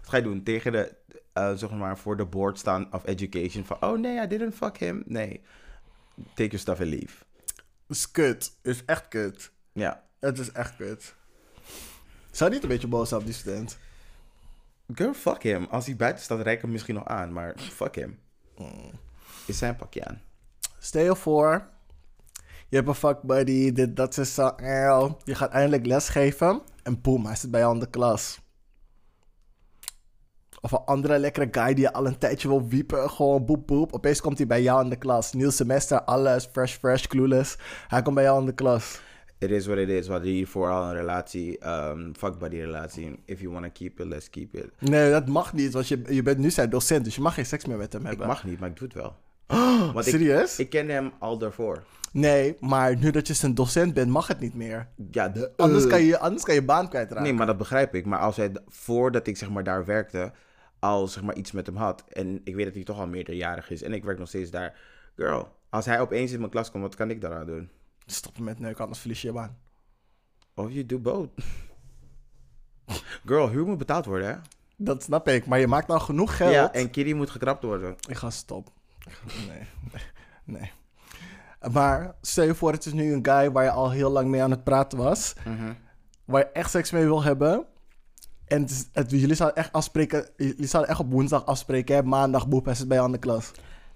Wat ga je doen? Tegen de, eh, zeg maar, voor de board staan of education. Van, oh nee, I didn't fuck him. Nee. Take your stuff and leave.
is kut. Is echt kut.
Ja.
Het is echt kut. Zou niet een beetje boos zijn op die student?
Girl, fuck him. Als hij buiten staat, rijk hem misschien nog aan. Maar fuck him. Is zijn pakje aan.
Stel je voor, je hebt een fuck buddy, dit, dat is zo, je gaat eindelijk lesgeven en boem, hij zit bij jou in de klas. Of een andere lekkere guy die je al een tijdje wil wiepen, gewoon boep boep. Opeens komt hij bij jou in de klas. Nieuw semester, alles, fresh, fresh, clueless. Hij komt bij jou in de klas.
It is what it is. We hadden hiervoor al een relatie. Um, fuck buddy relatie. If you wanna keep it, let's keep it.
Nee, dat mag niet, want je, je bent nu zijn docent, dus je mag geen seks meer met hem
Ik
hebben.
mag niet, maar ik doe het wel. Want ik-
Serieus?
Ik kende hem al daarvoor.
Nee, maar nu dat je zijn docent bent, mag het niet meer.
Ja, de,
Anders,
eh.
kan je, anders kan je baan kwijtraken.
Nee, maar dat begrijp ik. Maar als hij, voordat ik zeg maar daar werkte, al zeg maar iets met hem had. En ik weet dat hij toch al meerderjarig is. En ik werk nog steeds daar. Girl, als hij opeens in mijn klas komt, wat kan ik daaraan doen?
Stoppen met neuken, anders verlies je je baan.
Of you do both. Girl, huur moet betaald worden, hè?
Dat snap ik, maar je maakt nou genoeg geld.
Ja, en Kitty moet getrapt worden.
Ik ga stop. Nee, nee. Maar stel je voor, het is nu een guy waar je al heel lang mee aan het praten was.
Mhm.
Waar je echt seks mee wil hebben. En het jullie zouden echt afspreken. Jullie zouden echt op woensdag afspreken. Hè? Maandag boep, hij zit bij jou aan de klas.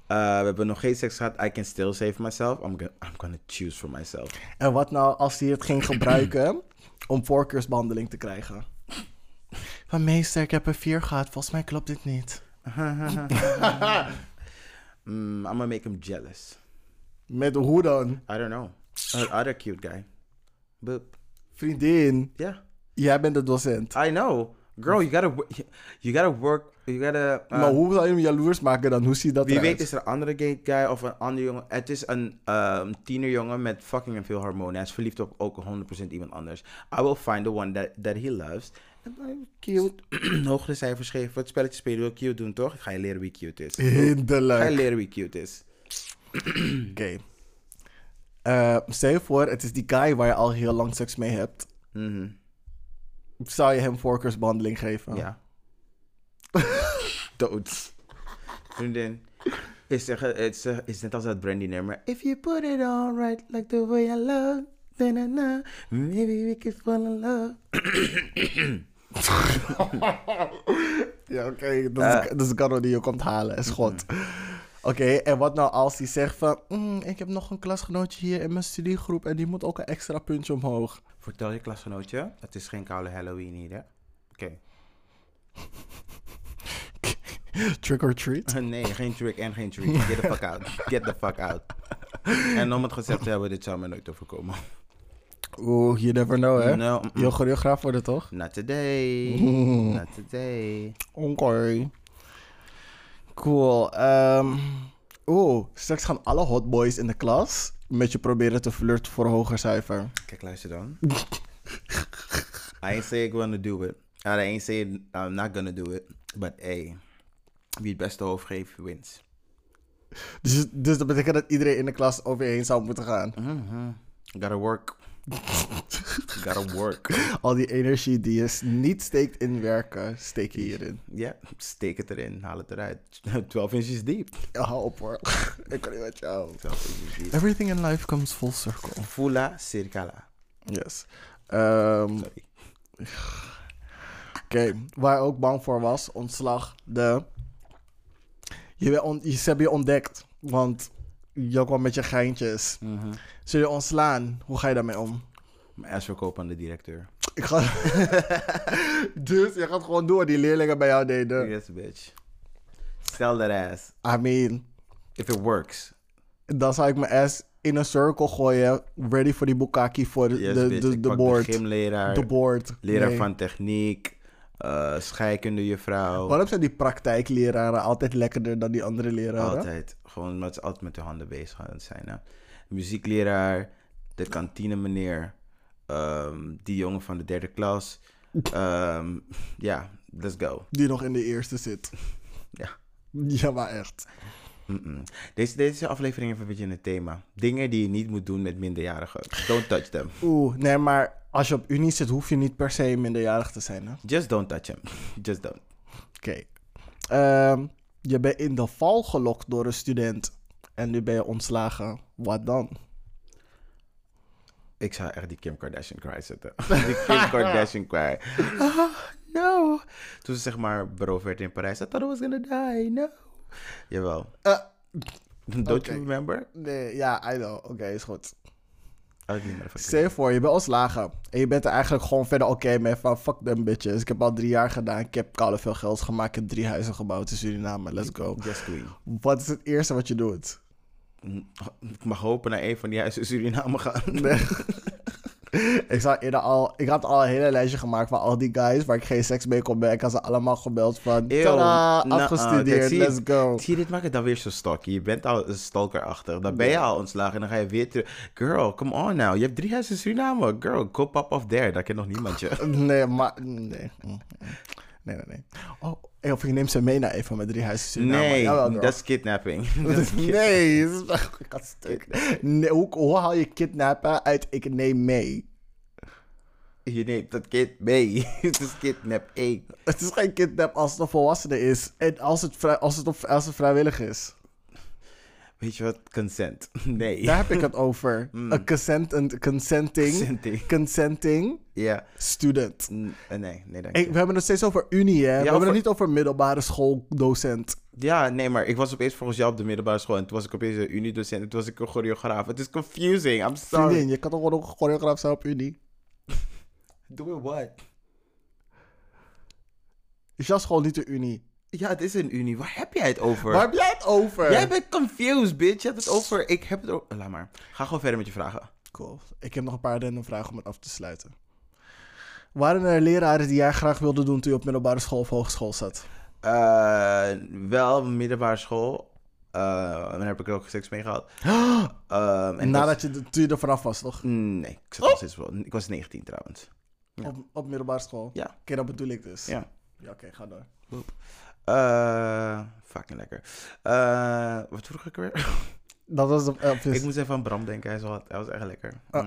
Uh, we hebben nog geen seks gehad. I can still save myself. I'm gonna, I'm gonna choose for myself.
En wat nou als hij het ging gebruiken *clears throat* om voorkeursbehandeling te krijgen? Van meester, ik heb een vier gehad. Volgens mij klopt dit niet. *laughs*
Mm, I'm gonna make him jealous.
Met hoe dan?
I don't know. An other cute guy. Boop.
Vriendin,
Yeah.
jij bent de docent.
I know. Girl, you gotta, you gotta work. You gotta. uh,
maar hoe zou je hem jaloers maken dan? Hoe ziet dat
Wie
eruit?
weet is er een andere gay guy of een andere jongen. Het is een um, tienerjongen met fucking veel hormonen. Hij is verliefd op ook 100% iemand anders. I will find the one that, that he loves. Cute. *clears throat* Hogere cijfers geven. Het spelletje spelen wil cute doen, toch? Ik ga je leren wie cute is. Ik ga je
Hinderlijk.
leren wie cute is. *clears throat*
Oké. Eh, stel je voor, het is die guy waar je al heel lang seks mee hebt.
Mhm.
Zou je hem voorkeursbehandeling geven?
Ja. *laughs* Dood. Vriendin. Is, het is, eh, is net als dat Brandy nummer. If you put it on right, like the way I love. na na na, maybe we could fall in love. *laughs*
Ja, oké. dat, is, dat is Garo die je komt halen. Is goed. Oké, en wat nou als hij zegt van... "Mm, ik heb nog een klasgenootje hier in mijn studiegroep... en die moet ook een extra puntje omhoog.
Vertel je klasgenootje, het is geen koude Halloween hier, hè? Oké. *laughs*
Trick or treat? *laughs*
nee, geen trick en geen treat. Get the fuck out. Get the fuck out. En om het gezegd te hebben, dit zou me nooit overkomen.
Oeh, you never know, hè?
No, mm-mm.
Je wil choreograaf worden, toch?
Not today. Not today.
Oké. Cool. ehm Oeh, straks gaan alle hotboys in de klas... met je proberen te flirten voor een hoger cijfer.
Kijk, luister dan. I ain't saying I'm gonna do it. And I ain't saying I'm not gonna do it. But hey, wie het beste hoofd geeft, wins.
Dus, dus dat betekent dat iedereen in de klas over je heen zou moeten gaan.
Mhm. Gotta work. *laughs* Gotta work.
Al die energie die je niet steekt in werken, steek je hierin.
Ja, steek het erin, haal het eruit. *laughs* 12 inches deep.
Ja, hou op hoor. *laughs* Ik kan niet met jou.
12 inches deep.
Everything in life comes full circle.
Fula circala.
Yes. Ehm,
Sorry. *sighs*
Oké, waar ik ook bang voor was, ontslag, de... Je, on- je, ze hebben je ontdekt, want je kwam met je geintjes.
Mhm.
Zul je ontslaan? Hoe ga je daarmee om?
Mijn ass verkopen aan de directeur.
Ik ga... *laughs* dus je gaat gewoon door wat die leerlingen bij jou deden.
Yes, bitch. Sell that ass.
I mean,
If it works.
dan zou ik mijn ass in een circle gooien. Ready voor die bukkake voor de,
Yes,
de,
bitch,
de, de board.
De gymleraar,
De board.
leraar
Nee.
van techniek, eh scheikunde juffrouw.
Waarom zijn die praktijkleraren altijd lekkerder dan die andere leraren?
Altijd. Gewoon omdat ze altijd met hun handen bezig zijn. Hè? Muziekleraar, de kantine meneer, ehm, die jongen van de derde klas. Ehm, Ja, let's go.
Die nog in de eerste zit. *laughs*
Ja.
Ja, maar echt.
Deze, deze aflevering heeft een beetje een thema. Dingen die je niet moet doen met minderjarigen. Don't touch them.
Oeh, nee, maar als je op unie zit, hoef je niet per se minderjarig te zijn. hè?
Just don't touch them. *laughs* Just don't.
Oké. Ehm, je bent in de val gelokt door een student. En nu ben je ontslagen. Wat dan?
Ik zou echt die Kim Kardashian cry zetten. *laughs* die Kim Kardashian cry. Ah, no. Toen ze zeg maar beroofd werd in Parijs. I thought I was gonna die. No. Jawel.
Eh,
Don't you remember?
nee, ja, I know. Oké, is goed.
Oh, niet meer van
Stel je voor, je bent ontslagen. En je bent er eigenlijk gewoon verder oké mee van... Fuck them bitches. Ik heb al drie jaar gedaan. Ik heb koude veel geld gemaakt. Ik heb drie huizen gebouwd in Suriname. Let's go.
Queen.
Wat is het eerste wat je doet?
Ik mag hopen naar een van die huizen in Suriname gaan. *laughs*
Nee. *laughs* ik, zou eerder al, ik had al een hele lijstje gemaakt van al die guys waar ik geen seks mee kon hebben. Ik had ze allemaal gebeld van,
Eeuw,
tada,
nou,
afgestudeerd,
kijk, zie je-
let's go.
Zie je, dit maakt het dan weer zo stalky. Je bent al een stalkerachtig. Dan ben je al ontslagen en dan ga je weer terug. Girl, come on now. Je hebt drie huizen in Suriname. Girl, go pop off there. Daar kent nog niemand je. *laughs*
Nee, maar, nee. Nee, nee, nee. Oh, of ik neem ze mee naar een van mijn drie huizen.
Nee, *laughs* dat is kidnapping.
Nee, dat is echt- ik had stuk. Nee, hoe, hoe haal je kidnappen uit ik neem mee?
Je neemt dat kind mee. *laughs* Het is kidnap 1.
Het is geen kidnap als het een volwassene is. En als het, vrij, als het, op, als het vrijwillig is.
Weet je wat? Consent. *laughs* Nee.
Daar heb ik het over. *laughs*
Mm.
Een, consent, een consenting,
Consenting.
consenting
Ja.
student.
Mm, eh, Nee, nee, dank
Ik,
je.
we hebben het steeds over unie, hè? we hebben het niet over middelbare schooldocent.
Ja, nee, maar ik was opeens volgens jou op de middelbare school. En toen was ik opeens een uniedocent. En toen was ik een choreograaf. Het is confusing. I'm sorry.
Vriendin, je kan toch gewoon ook choreograaf zijn op unie? *laughs*
Doe what?
Is jouw school niet de unie?
Ja, het is een unie. Waar heb jij het over?
Waar heb jij het over?
Jij bent confused, bitch. Je hebt het over... Ik heb het over... Laat maar. Ga gewoon verder met je vragen.
Cool. Ik heb nog een paar random vragen om het af te sluiten. Waren er leraren die jij graag wilde doen toen je op middelbare school of hogeschool zat?
Eh, wel middelbare school. Eh, dan heb ik er ook seks mee gehad. *gasps* Ehm,
En
dat-
nadat je, toen je er vanaf was, toch?
Nee, ik zat nog steeds wel. Ik was 19 trouwens. Ja.
Op, op middelbare school?
Ja.
Oké, dat bedoel ik dus.
Ja.
Ja, oké, ga door.
Eh, fucking lekker. Eh, wat vroeg ik weer? *laughs*
Dat was de, eh,
ik moest even aan Bram denken. Hij, was echt lekker.
Ah.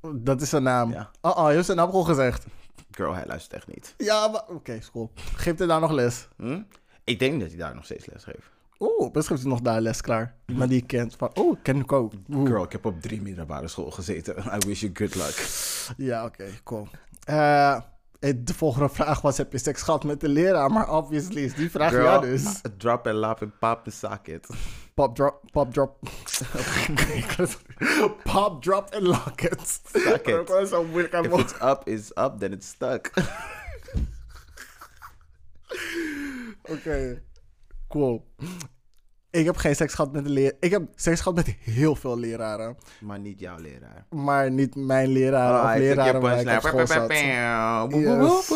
Mm,
Dat is zijn naam.
Ja.
Oh, oh, je hebt zijn naam gewoon gezegd.
Girl, hij luistert echt niet.
Ja, maar... Oké, is cool. Geeft hij daar nog les?
Hm? Ik denk dat hij daar nog steeds les geeft.
Oeh, best heeft hij nog daar les klaar. Iemand die kent. Van, oh, ken ik ook. Oeh.
Girl, ik heb op drie middelbare school gezeten. I wish you good luck.
Ja, oké, cool. Eh, de volgende vraag was, heb je seks gehad met de leraar? Maar obviously is die vraag
Girl,
ja dus.
drop and lap and pop and sock it.
Pop, drop, pop, drop. pop, drop en lock it.
Suck it.
Dat is zo moeilijk aan
If it's up, it's up, then it's stuck.
Oké, cool. Ik heb geen seks gehad met de leraar. Ik heb seks gehad met heel veel leraren.
maar niet jouw leraar.
Maar niet mijn leraren
Ah,
of
ik denk je
leraren waar ik op school zat. Yes.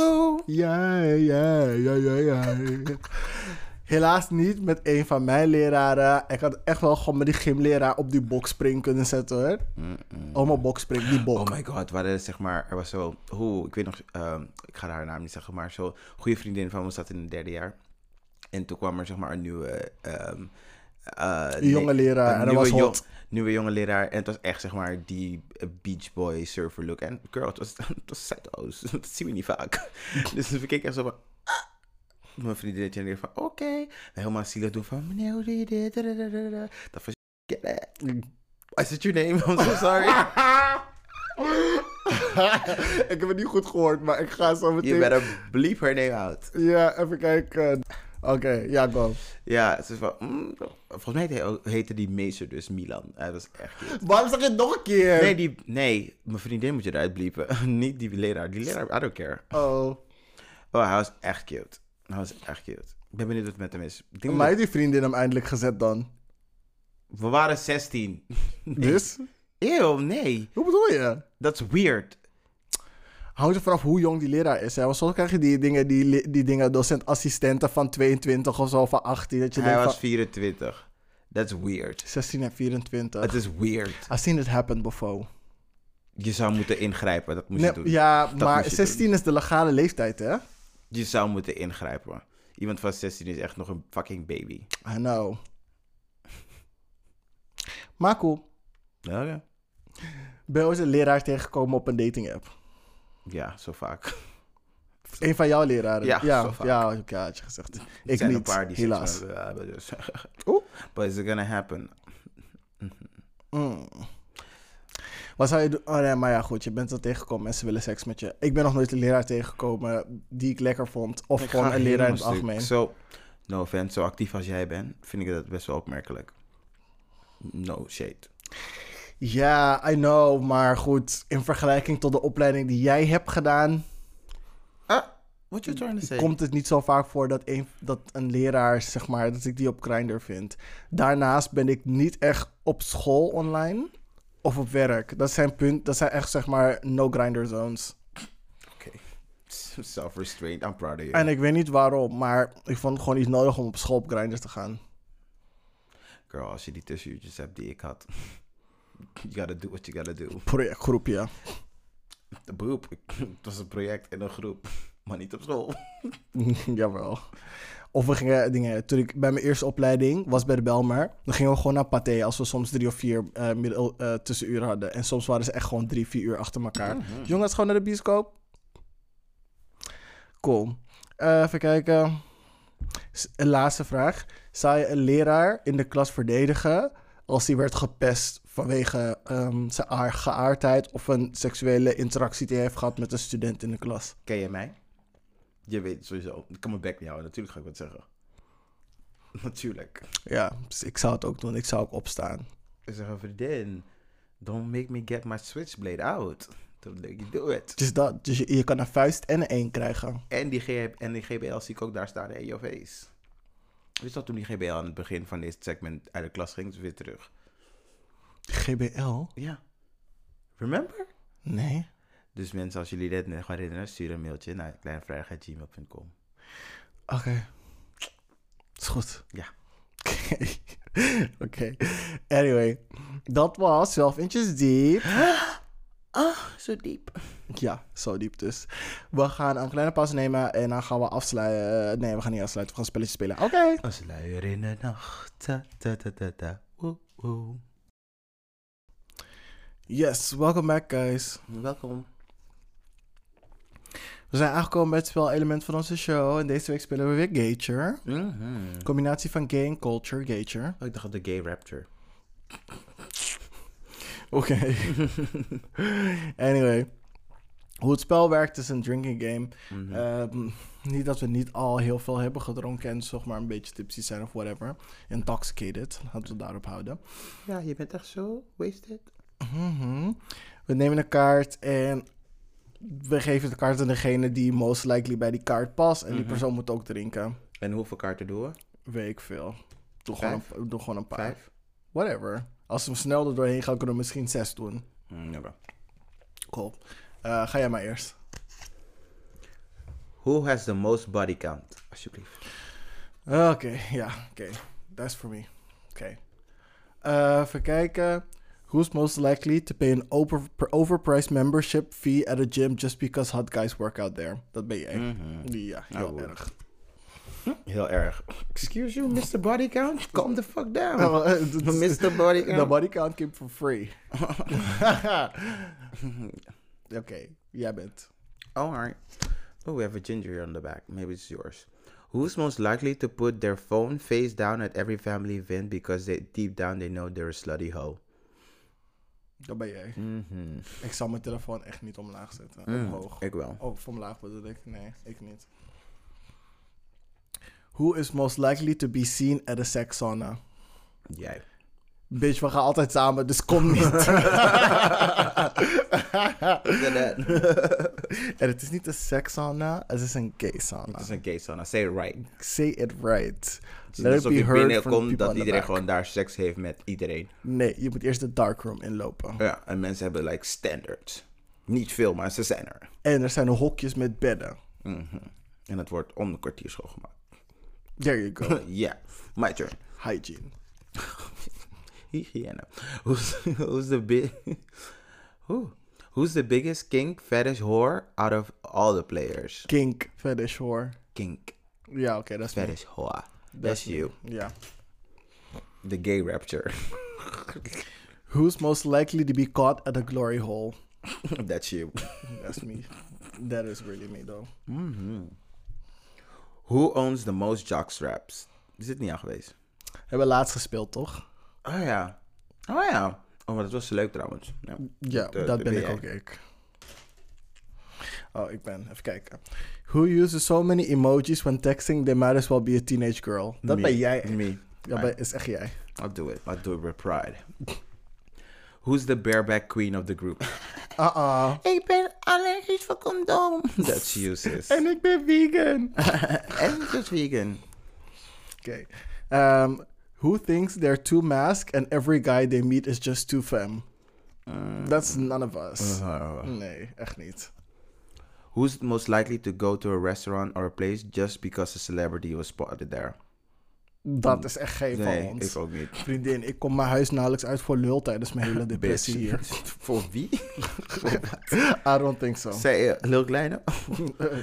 Ja, ja, ja, ja, ja. Helaas niet met een van mijn leraren. Ik had echt wel gewoon met die gymleraar op die bokspring kunnen zetten hoor. Oh, mijn bokspring, die bok.
Oh my god, we hadden zeg maar, er was zo, hoe, ik weet nog, ehm, ik ga haar naam niet zeggen, maar zo, goede vriendin van me zat in het derde jaar. En toen kwam er zeg maar een nieuwe, ehm,
Een jonge leraar, en dat was
jong-
hot.
nieuwe jonge leraar. En het was echt zeg maar die eh, beach boy surfer look. En girl, het was, *laughs* het was Zuidoost. *laughs* Dat zien we niet vaak. *laughs* dus we keken echt zo van, ah. Mijn vriendinnetje en die van, oké. En helemaal zielig doen van, meneer, hoe doe je dit? Dat was, get it. Is it your name? I'm so sorry.
ik heb het niet goed gehoord, maar ik ga zo
You
meteen...
better bleep her name out.
Ja, even kijken. Oké, ja, go.
Ja, het is wel... mm, volgens mij heette, die meester dus Milan. Hij was echt cute.
Waarom zeg je het nog een keer?
Nee, die, nee, mijn vriendin moet je eruit bliepen. *laughs* Niet die leraar. Die leraar, I don't care.
Oh.
Oh, hij was echt cute. Hij was echt cute. Ik ben benieuwd wat het met hem is. Ik denk
Maar heeft die vriendin hem eindelijk gezet dan?
We waren 16. *laughs*
Dus?
Eeuw, nee.
Hoe bedoel je?
Dat is weird.
Hangt er vanaf hoe jong die leraar is. Hè? Want soms krijg je die dingen, die, die dingen docent-assistenten van 22 of zo, van 18. Dat je
Hij
denkt
was
van
24. That's weird.
16 en 24.
Het is weird.
I've seen it happen before.
Je zou moeten ingrijpen. Dat moest
Nee,
je doen.
ja,
Dat
maar
moest je
16 is de legale leeftijd, hè?
Je zou moeten ingrijpen. Iemand van 16 is echt nog een fucking baby.
I know. Maar cool.
Ja,
Ben je ooit een leraar tegengekomen op een dating app?
Ja zo vaak. *laughs*
Een van jouw leraren?
Ja,
ja,
zo vaak.
ja, had je gezegd. Ik
zijn
niet,
een paar die
helaas.
hebben, dus. *laughs*
Oeh.
But is it gonna happen?
Mm. Wat zou je doen? Oh nee, maar ja, goed, je bent er tegengekomen. Mensen willen seks met je. Ik ben nog nooit een leraar tegengekomen die ik lekker vond. Of
Ik
gewoon een leraar in het algemeen.
Zo, no offense, zo actief als jij bent, vind ik dat best wel opmerkelijk. No shade.
Ja, I know, maar goed, in vergelijking tot de opleiding die jij hebt gedaan,
Ah, what you trying to say?
komt het niet zo vaak voor dat een, dat een leraar, zeg maar, dat ik die op Grindr vind. Daarnaast ben ik niet echt op school online of op werk. Dat zijn punt, dat zijn echt, zeg maar, no Grindr zones.
Self-restraint, I'm proud of you.
En ik weet niet waarom, maar ik vond het gewoon niet nodig om op school op Grindr te gaan.
Girl, als je die tussenuurtjes hebt die ik had. You gotta do what you gotta do. *laughs*
Projectgroepje.
De beroep. *laughs* Het was een project in een groep. *laughs* Maar niet op school.
Jawel. Of we gingen dingen. Toen ik bij mijn eerste opleiding was bij de Belmer, dan gingen we gewoon naar Pathé als we soms drie of vier eh middel, eh, tussenuren hadden. En soms waren ze echt gewoon drie, vier uur achter elkaar. Jongens, gewoon naar de bioscoop. Cool. Eh, even kijken. S- Een laatste vraag. Zou je een leraar in de klas verdedigen als hij werd gepest vanwege ehm, zijn aar- geaardheid of een seksuele interactie die hij heeft gehad met een student in de klas?
Ken je mij? Je weet sowieso. Ik kan mijn bek niet houden. Natuurlijk ga ik wat zeggen. *laughs* Natuurlijk.
Ja, dus ik zou het ook doen. Ik zou ook opstaan.
Ik zeg vriendin. Don't make me get my switchblade out. Don't let you do it.
Dus, dat, dus je, je kan een vuist en een één krijgen.
En die, G en die GBL zie ik ook daar staan in your face. Wist dat toen die GBL aan het begin van dit segment uit de klas ging, dus weer terug.
GBL?
Ja. Remember?
Nee.
Dus mensen, als jullie dit nog herinneren, stuur een mailtje naar kleinevrijheid.gmail.com.
Oké. Is goed.
Ja. *laughs*
Oké. Oké. Anyway. Dat was 12 inches deep.
Ah, zo diep.
Ja, zo diep dus. We gaan een kleine pauze nemen en dan gaan we afsluiten. Nee, we gaan niet afsluiten. We gaan spelletjes spelen. Oké.
Een sluier in de nacht. Ta, ta, ta, ta, ta. Woe, woe.
Yes, welcome back guys.
Welkom.
We zijn aangekomen bij het spelelement van onze show. En deze week spelen we weer Gager.
Mhm.
Combinatie van gay en culture, Gager.
Oh, ik dacht de Gay Raptor.
Oké. *laughs* anyway. Hoe het spel werkt is een drinking game.
Mhm.
Ehm, niet dat we niet al heel veel hebben gedronken en zeg maar een beetje tipsy zijn of whatever. Intoxicated, laten we het daarop houden.
ja, je bent echt zo wasted.
Mhm. We nemen een kaart en we geven de kaart aan degene die most likely bij die kaart past. En die
Mhm.
persoon moet ook drinken.
En hoeveel kaarten doen we?
Weet ik veel. Doe gewoon, een, doe gewoon een paar.
Vijf?
Whatever. Als we snel er doorheen gaan, kunnen we misschien zes doen.
Mm.
Cool. Eh, ga jij maar eerst.
Who has the most body count? Alsjeblieft.
Oké, ja, oké. That's for me. Oké. Eh, even kijken. Who's most likely to pay an over, overpriced membership fee at a gym just because hot guys work out there? Dat ben jij.
Mhm.
Ja, heel
Oh.
erg.
Heel erg. Excuse you, Mr. Body Count? *laughs* Calm the fuck down.
Nou, eh, *laughs*
Mr. Body
The
Count.
body count came for free. *laughs* Oké, jij bent.
Alright. Oh, we have a ginger here on the back. Maybe it's yours. Who's most likely to put their phone face down at every family event because they deep down they know they're a slutty hoe?
Dat ben jij.
Mhm.
Ik zal mijn telefoon echt niet omlaag zetten.
Mm,
Omhoog.
Ik wel.
Oh, of omlaag bedoel ik? Nee, ik niet. Who is most likely to be seen at a sex sauna?
Jij.
Bitch, we gaan altijd samen, dus kom niet. en het is niet een sekssauna, het is een gay sauna.
Het is een gay sauna. Say it right.
Say it right.
Is
Let it be heard from
binnenkomt dat iedereen gewoon daar seks heeft met iedereen.
Nee, je moet eerst de darkroom inlopen.
Ja, en mensen hebben like standards. Niet veel, maar ze zijn er.
En er zijn hokjes met bedden.
Mhm. En het wordt om een kwartier schoongemaakt.
There you go. *laughs*
yeah, my turn.
Hygiene. *laughs*
Hygiëne. Who's, *laughs* who's the big... Who? Who's the biggest kink fetish whore out of all the players?
Kink, fetish whore.
Kink
Yeah, okay, that's is me.
fetish whore. That's you.
Yeah.
The gay rapture.
Who's most likely to be caught at a glory hole?
That's you.
That's me. That is really me, though. Mm-hmm.
Who owns the most jockstraps? Is dit niet al geweest?
Hebben we laatst gespeeld, toch?
Oh ja. Oh ja. Oh, maar dat was leuk trouwens. Ja.
Ja,
De-
dat
de
ben ik ook ik. Oh, ik ben. Even kijken. Who uses so many emojis when texting? They might as well be a teenage girl. Dat
Me.
ben jij.
Me.
Dat ben- is echt jij.
I'll do it. I'll do it with pride. Who's the bareback queen of the group? *laughs*
Uh-uh.
Ik ben allergisch voor condoom. That's you, sis.
En ik ben vegan. *laughs*
en ik ben vegan.
Oké. Um, who thinks they're too masked and every guy they meet is just too femme? That's none of us.
Uh,
Nee, echt niet.
Who's most likely to go to a restaurant or a place just because a celebrity was spotted there?
Dat is echt geen
Nee,
van ons.
ik ook niet.
Vriendin, ik kom mijn huis nauwelijks uit voor lul tijdens mijn hele *laughs* depressie hier. *laughs*
Voor wie? *laughs*
I don't think so.
Zei je, Lil Kleine?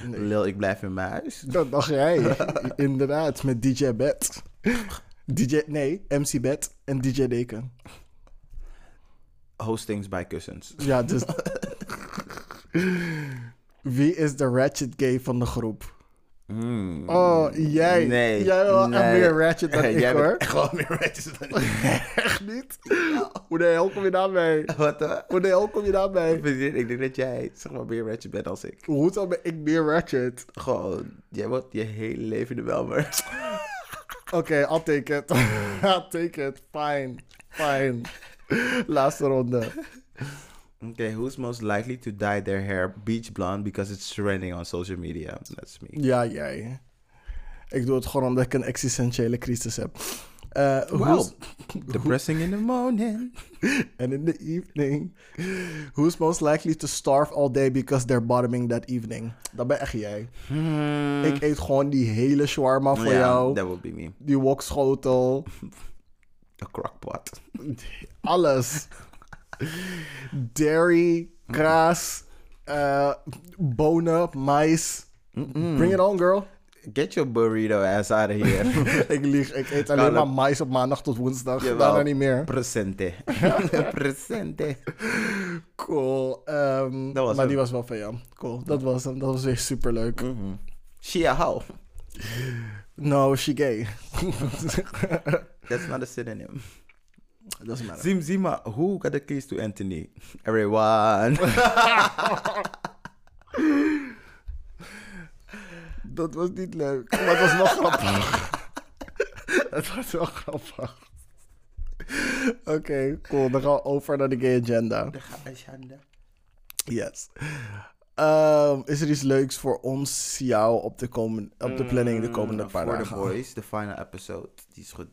Nee.
Lil, ik blijf in mijn huis.
Dat dacht jij. Inderdaad, met DJ Bet. DJ, nee, MC Bet en DJ Deken.
Hostings bij kussens.
Ja, dus... Wie is de ratchet gay van de groep?
Mm.
Oh, jij.
Nee.
Jij wel echt
nee.
meer ratchet dan *laughs* ik,
Jij
hoor.
echt Gewoon meer ratchet dan ik. *laughs*
Echt niet? Hoe de hel kom je daar mee?
Wat dan?
Hoe de hel kom je daar mee?
Vriendin, Ik denk dat jij zeg maar meer ratchet bent als ik.
Hoe dan ben ik meer ratchet?
Gewoon, jij wordt je hele leven de Belmer. *laughs*
Oké, I'll take it. I'll take it. Fine. Fine. Laatste ronde.
Okay, who's most likely to dye their hair beach blonde because it's trending on social media? That's me.
Ja, jij. Ik doe het gewoon omdat ik een existentiële crisis heb.
Wow.
who's-
Depressing in the morning. *laughs*
And in the evening. Who's most likely to starve all day because they're bottoming that evening? Dat ben echt jij. Ik eet gewoon die hele shawarma voor
Hmm.
jou.
that would be me.
Die wokschotel. *laughs*
A crockpot.
Alles. Dairy, kaas, eh, bonen, mais. Bring it on, girl.
Get your burrito ass out of here. *laughs*
ik lieg, ik eet alleen maar mais op maandag tot woensdag.
Jawel.
Daarna niet meer.
Presente. *laughs* Presente.
Cool. ehm, maar
hem.
die was wel van jou. Cool, dat was hem. Dat was echt super leuk.
Mhm. Shia how?
No, she gay.
That's not a synonym.
Doesn't matter.
Zim Zima, who got the keys to Anthony? *laughs* Everyone. *laughs*
Dat was niet leuk, maar het was wel grappig. *laughs* het was wel grappig. Oké, cool. Dan gaan we over naar de gay agenda. Yes. Ehm, is er iets leuks voor ons, jou, op de, komen, op de planning de komende paar
Voor
dagen?
the boys, de final episode. Die is goed.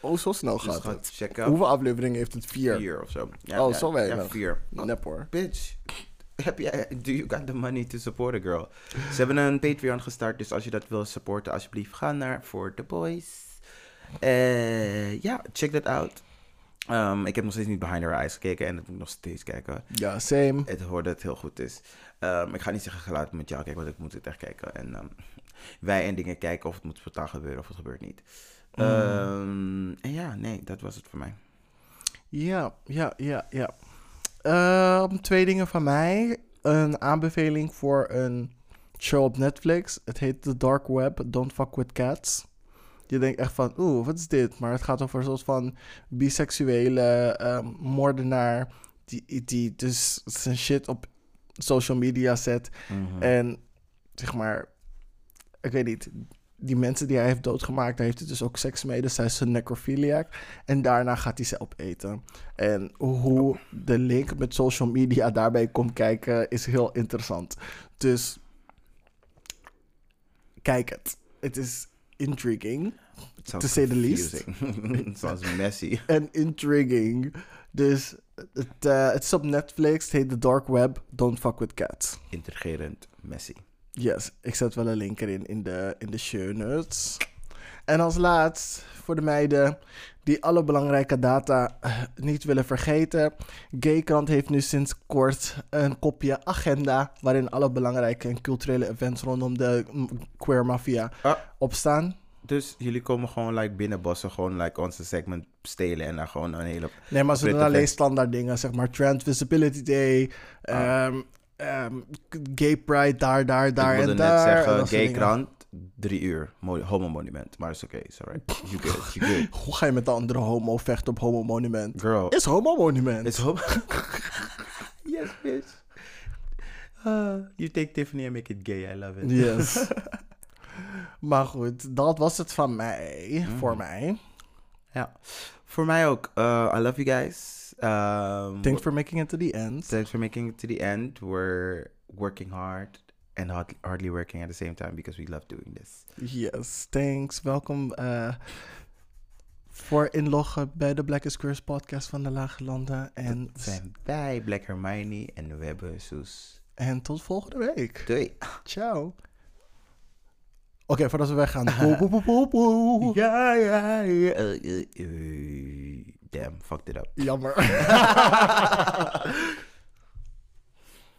Oh, zo snel
Dus
gaat het.
checken.
Hoeveel afleveringen heeft het? Vier.
Vier of zo. Ja,
Oh,
ja,
zo weinig.
Ja, vier.
Nep hoor.
Bitch. Heb jij, do you got the money to support a girl? Ze hebben een Patreon gestart, dus als je dat wil supporten, alsjeblieft ga naar For The Boys. Ja, check that out. Ehm, ik heb nog steeds niet Behind Her Eyes gekeken en dat moet ik nog steeds kijken.
Ja, same.
Het hoort dat het heel goed is. Ehm, ik ga niet zeggen, laten met jou kijken, want ik moet het echt kijken. En ehm, wij en dingen kijken of het moet spontaan gebeuren of het gebeurt niet. Ehm, en ja, nee, dat was het voor mij.
Ja, ja, ja, ja. Twee dingen van mij. Een aanbeveling voor een show op Netflix. Het heet The Dark Web, Don't Fuck With Cats. Je denkt echt van, oeh, wat is dit? Maar het gaat over een soort van biseksuele ehm, moordenaar... Die, die dus zijn shit op social media zet.
Mhm.
En zeg maar, ik weet niet, die mensen die hij heeft doodgemaakt, daar heeft hij dus ook seks mee. Dus hij is een necrophiliac. En daarna gaat hij ze opeten. En hoe de link met social media daarbij komt kijken, is heel interessant. Dus kijk het. Het is intriguing to say the least.
It *laughs* sounds messy.
en intriguing. Dus het, het is op Netflix. Het heet The Dark Web. Don't fuck with cats.
Intrigerend messy.
Yes, ik zet wel een link erin in de, in de show notes. En als laatst, voor de meiden die alle belangrijke data eh, niet willen vergeten. Gaykrant heeft nu sinds kort een kopje agenda... waarin alle belangrijke en culturele events rondom de mm, queer mafia
Ah.
opstaan.
Dus jullie komen gewoon like, binnenbossen, gewoon like, onze segment stelen en dan gewoon een hele...
Nee, maar ze doen alleen standaard dingen, zeg maar Trans Visibility Day,
Ah.
ehm, ehm, Gay Pride daar, daar, daar
ik wilde net
en
zeggen, gay krant, drie uur, mo- homo monument. Maar is oké, is alright. You good, you good. *laughs*
Hoe ga je met de andere homo vechten op homo monument?
Girl,
Is homo monument.
it's homo... *laughs* yes, bitch. Uh, you take Tiffany and make it gay, I love it.
Yes. *laughs* maar goed, dat was het van mij,
Mhm.
voor mij.
Ja, voor mij ook. Uh, I love you guys. Um,
Thanks for making it to the end.
Thanks for making it to the end. We're working hard and hard, hardly working at the same time because we love doing this.
Yes, thanks. Welkom eh, voor inloggen bij de Black is Curse podcast van de Lage Landen. En,
Dat zijn wij, Black Hermione en we hebben Soes.
en tot volgende week.
Doei.
Ciao. Oké, voordat we weggaan. *laughs*
Ja, ja, ja. Uh, uh, uh, damn, fucked it up.
Jammer. *laughs*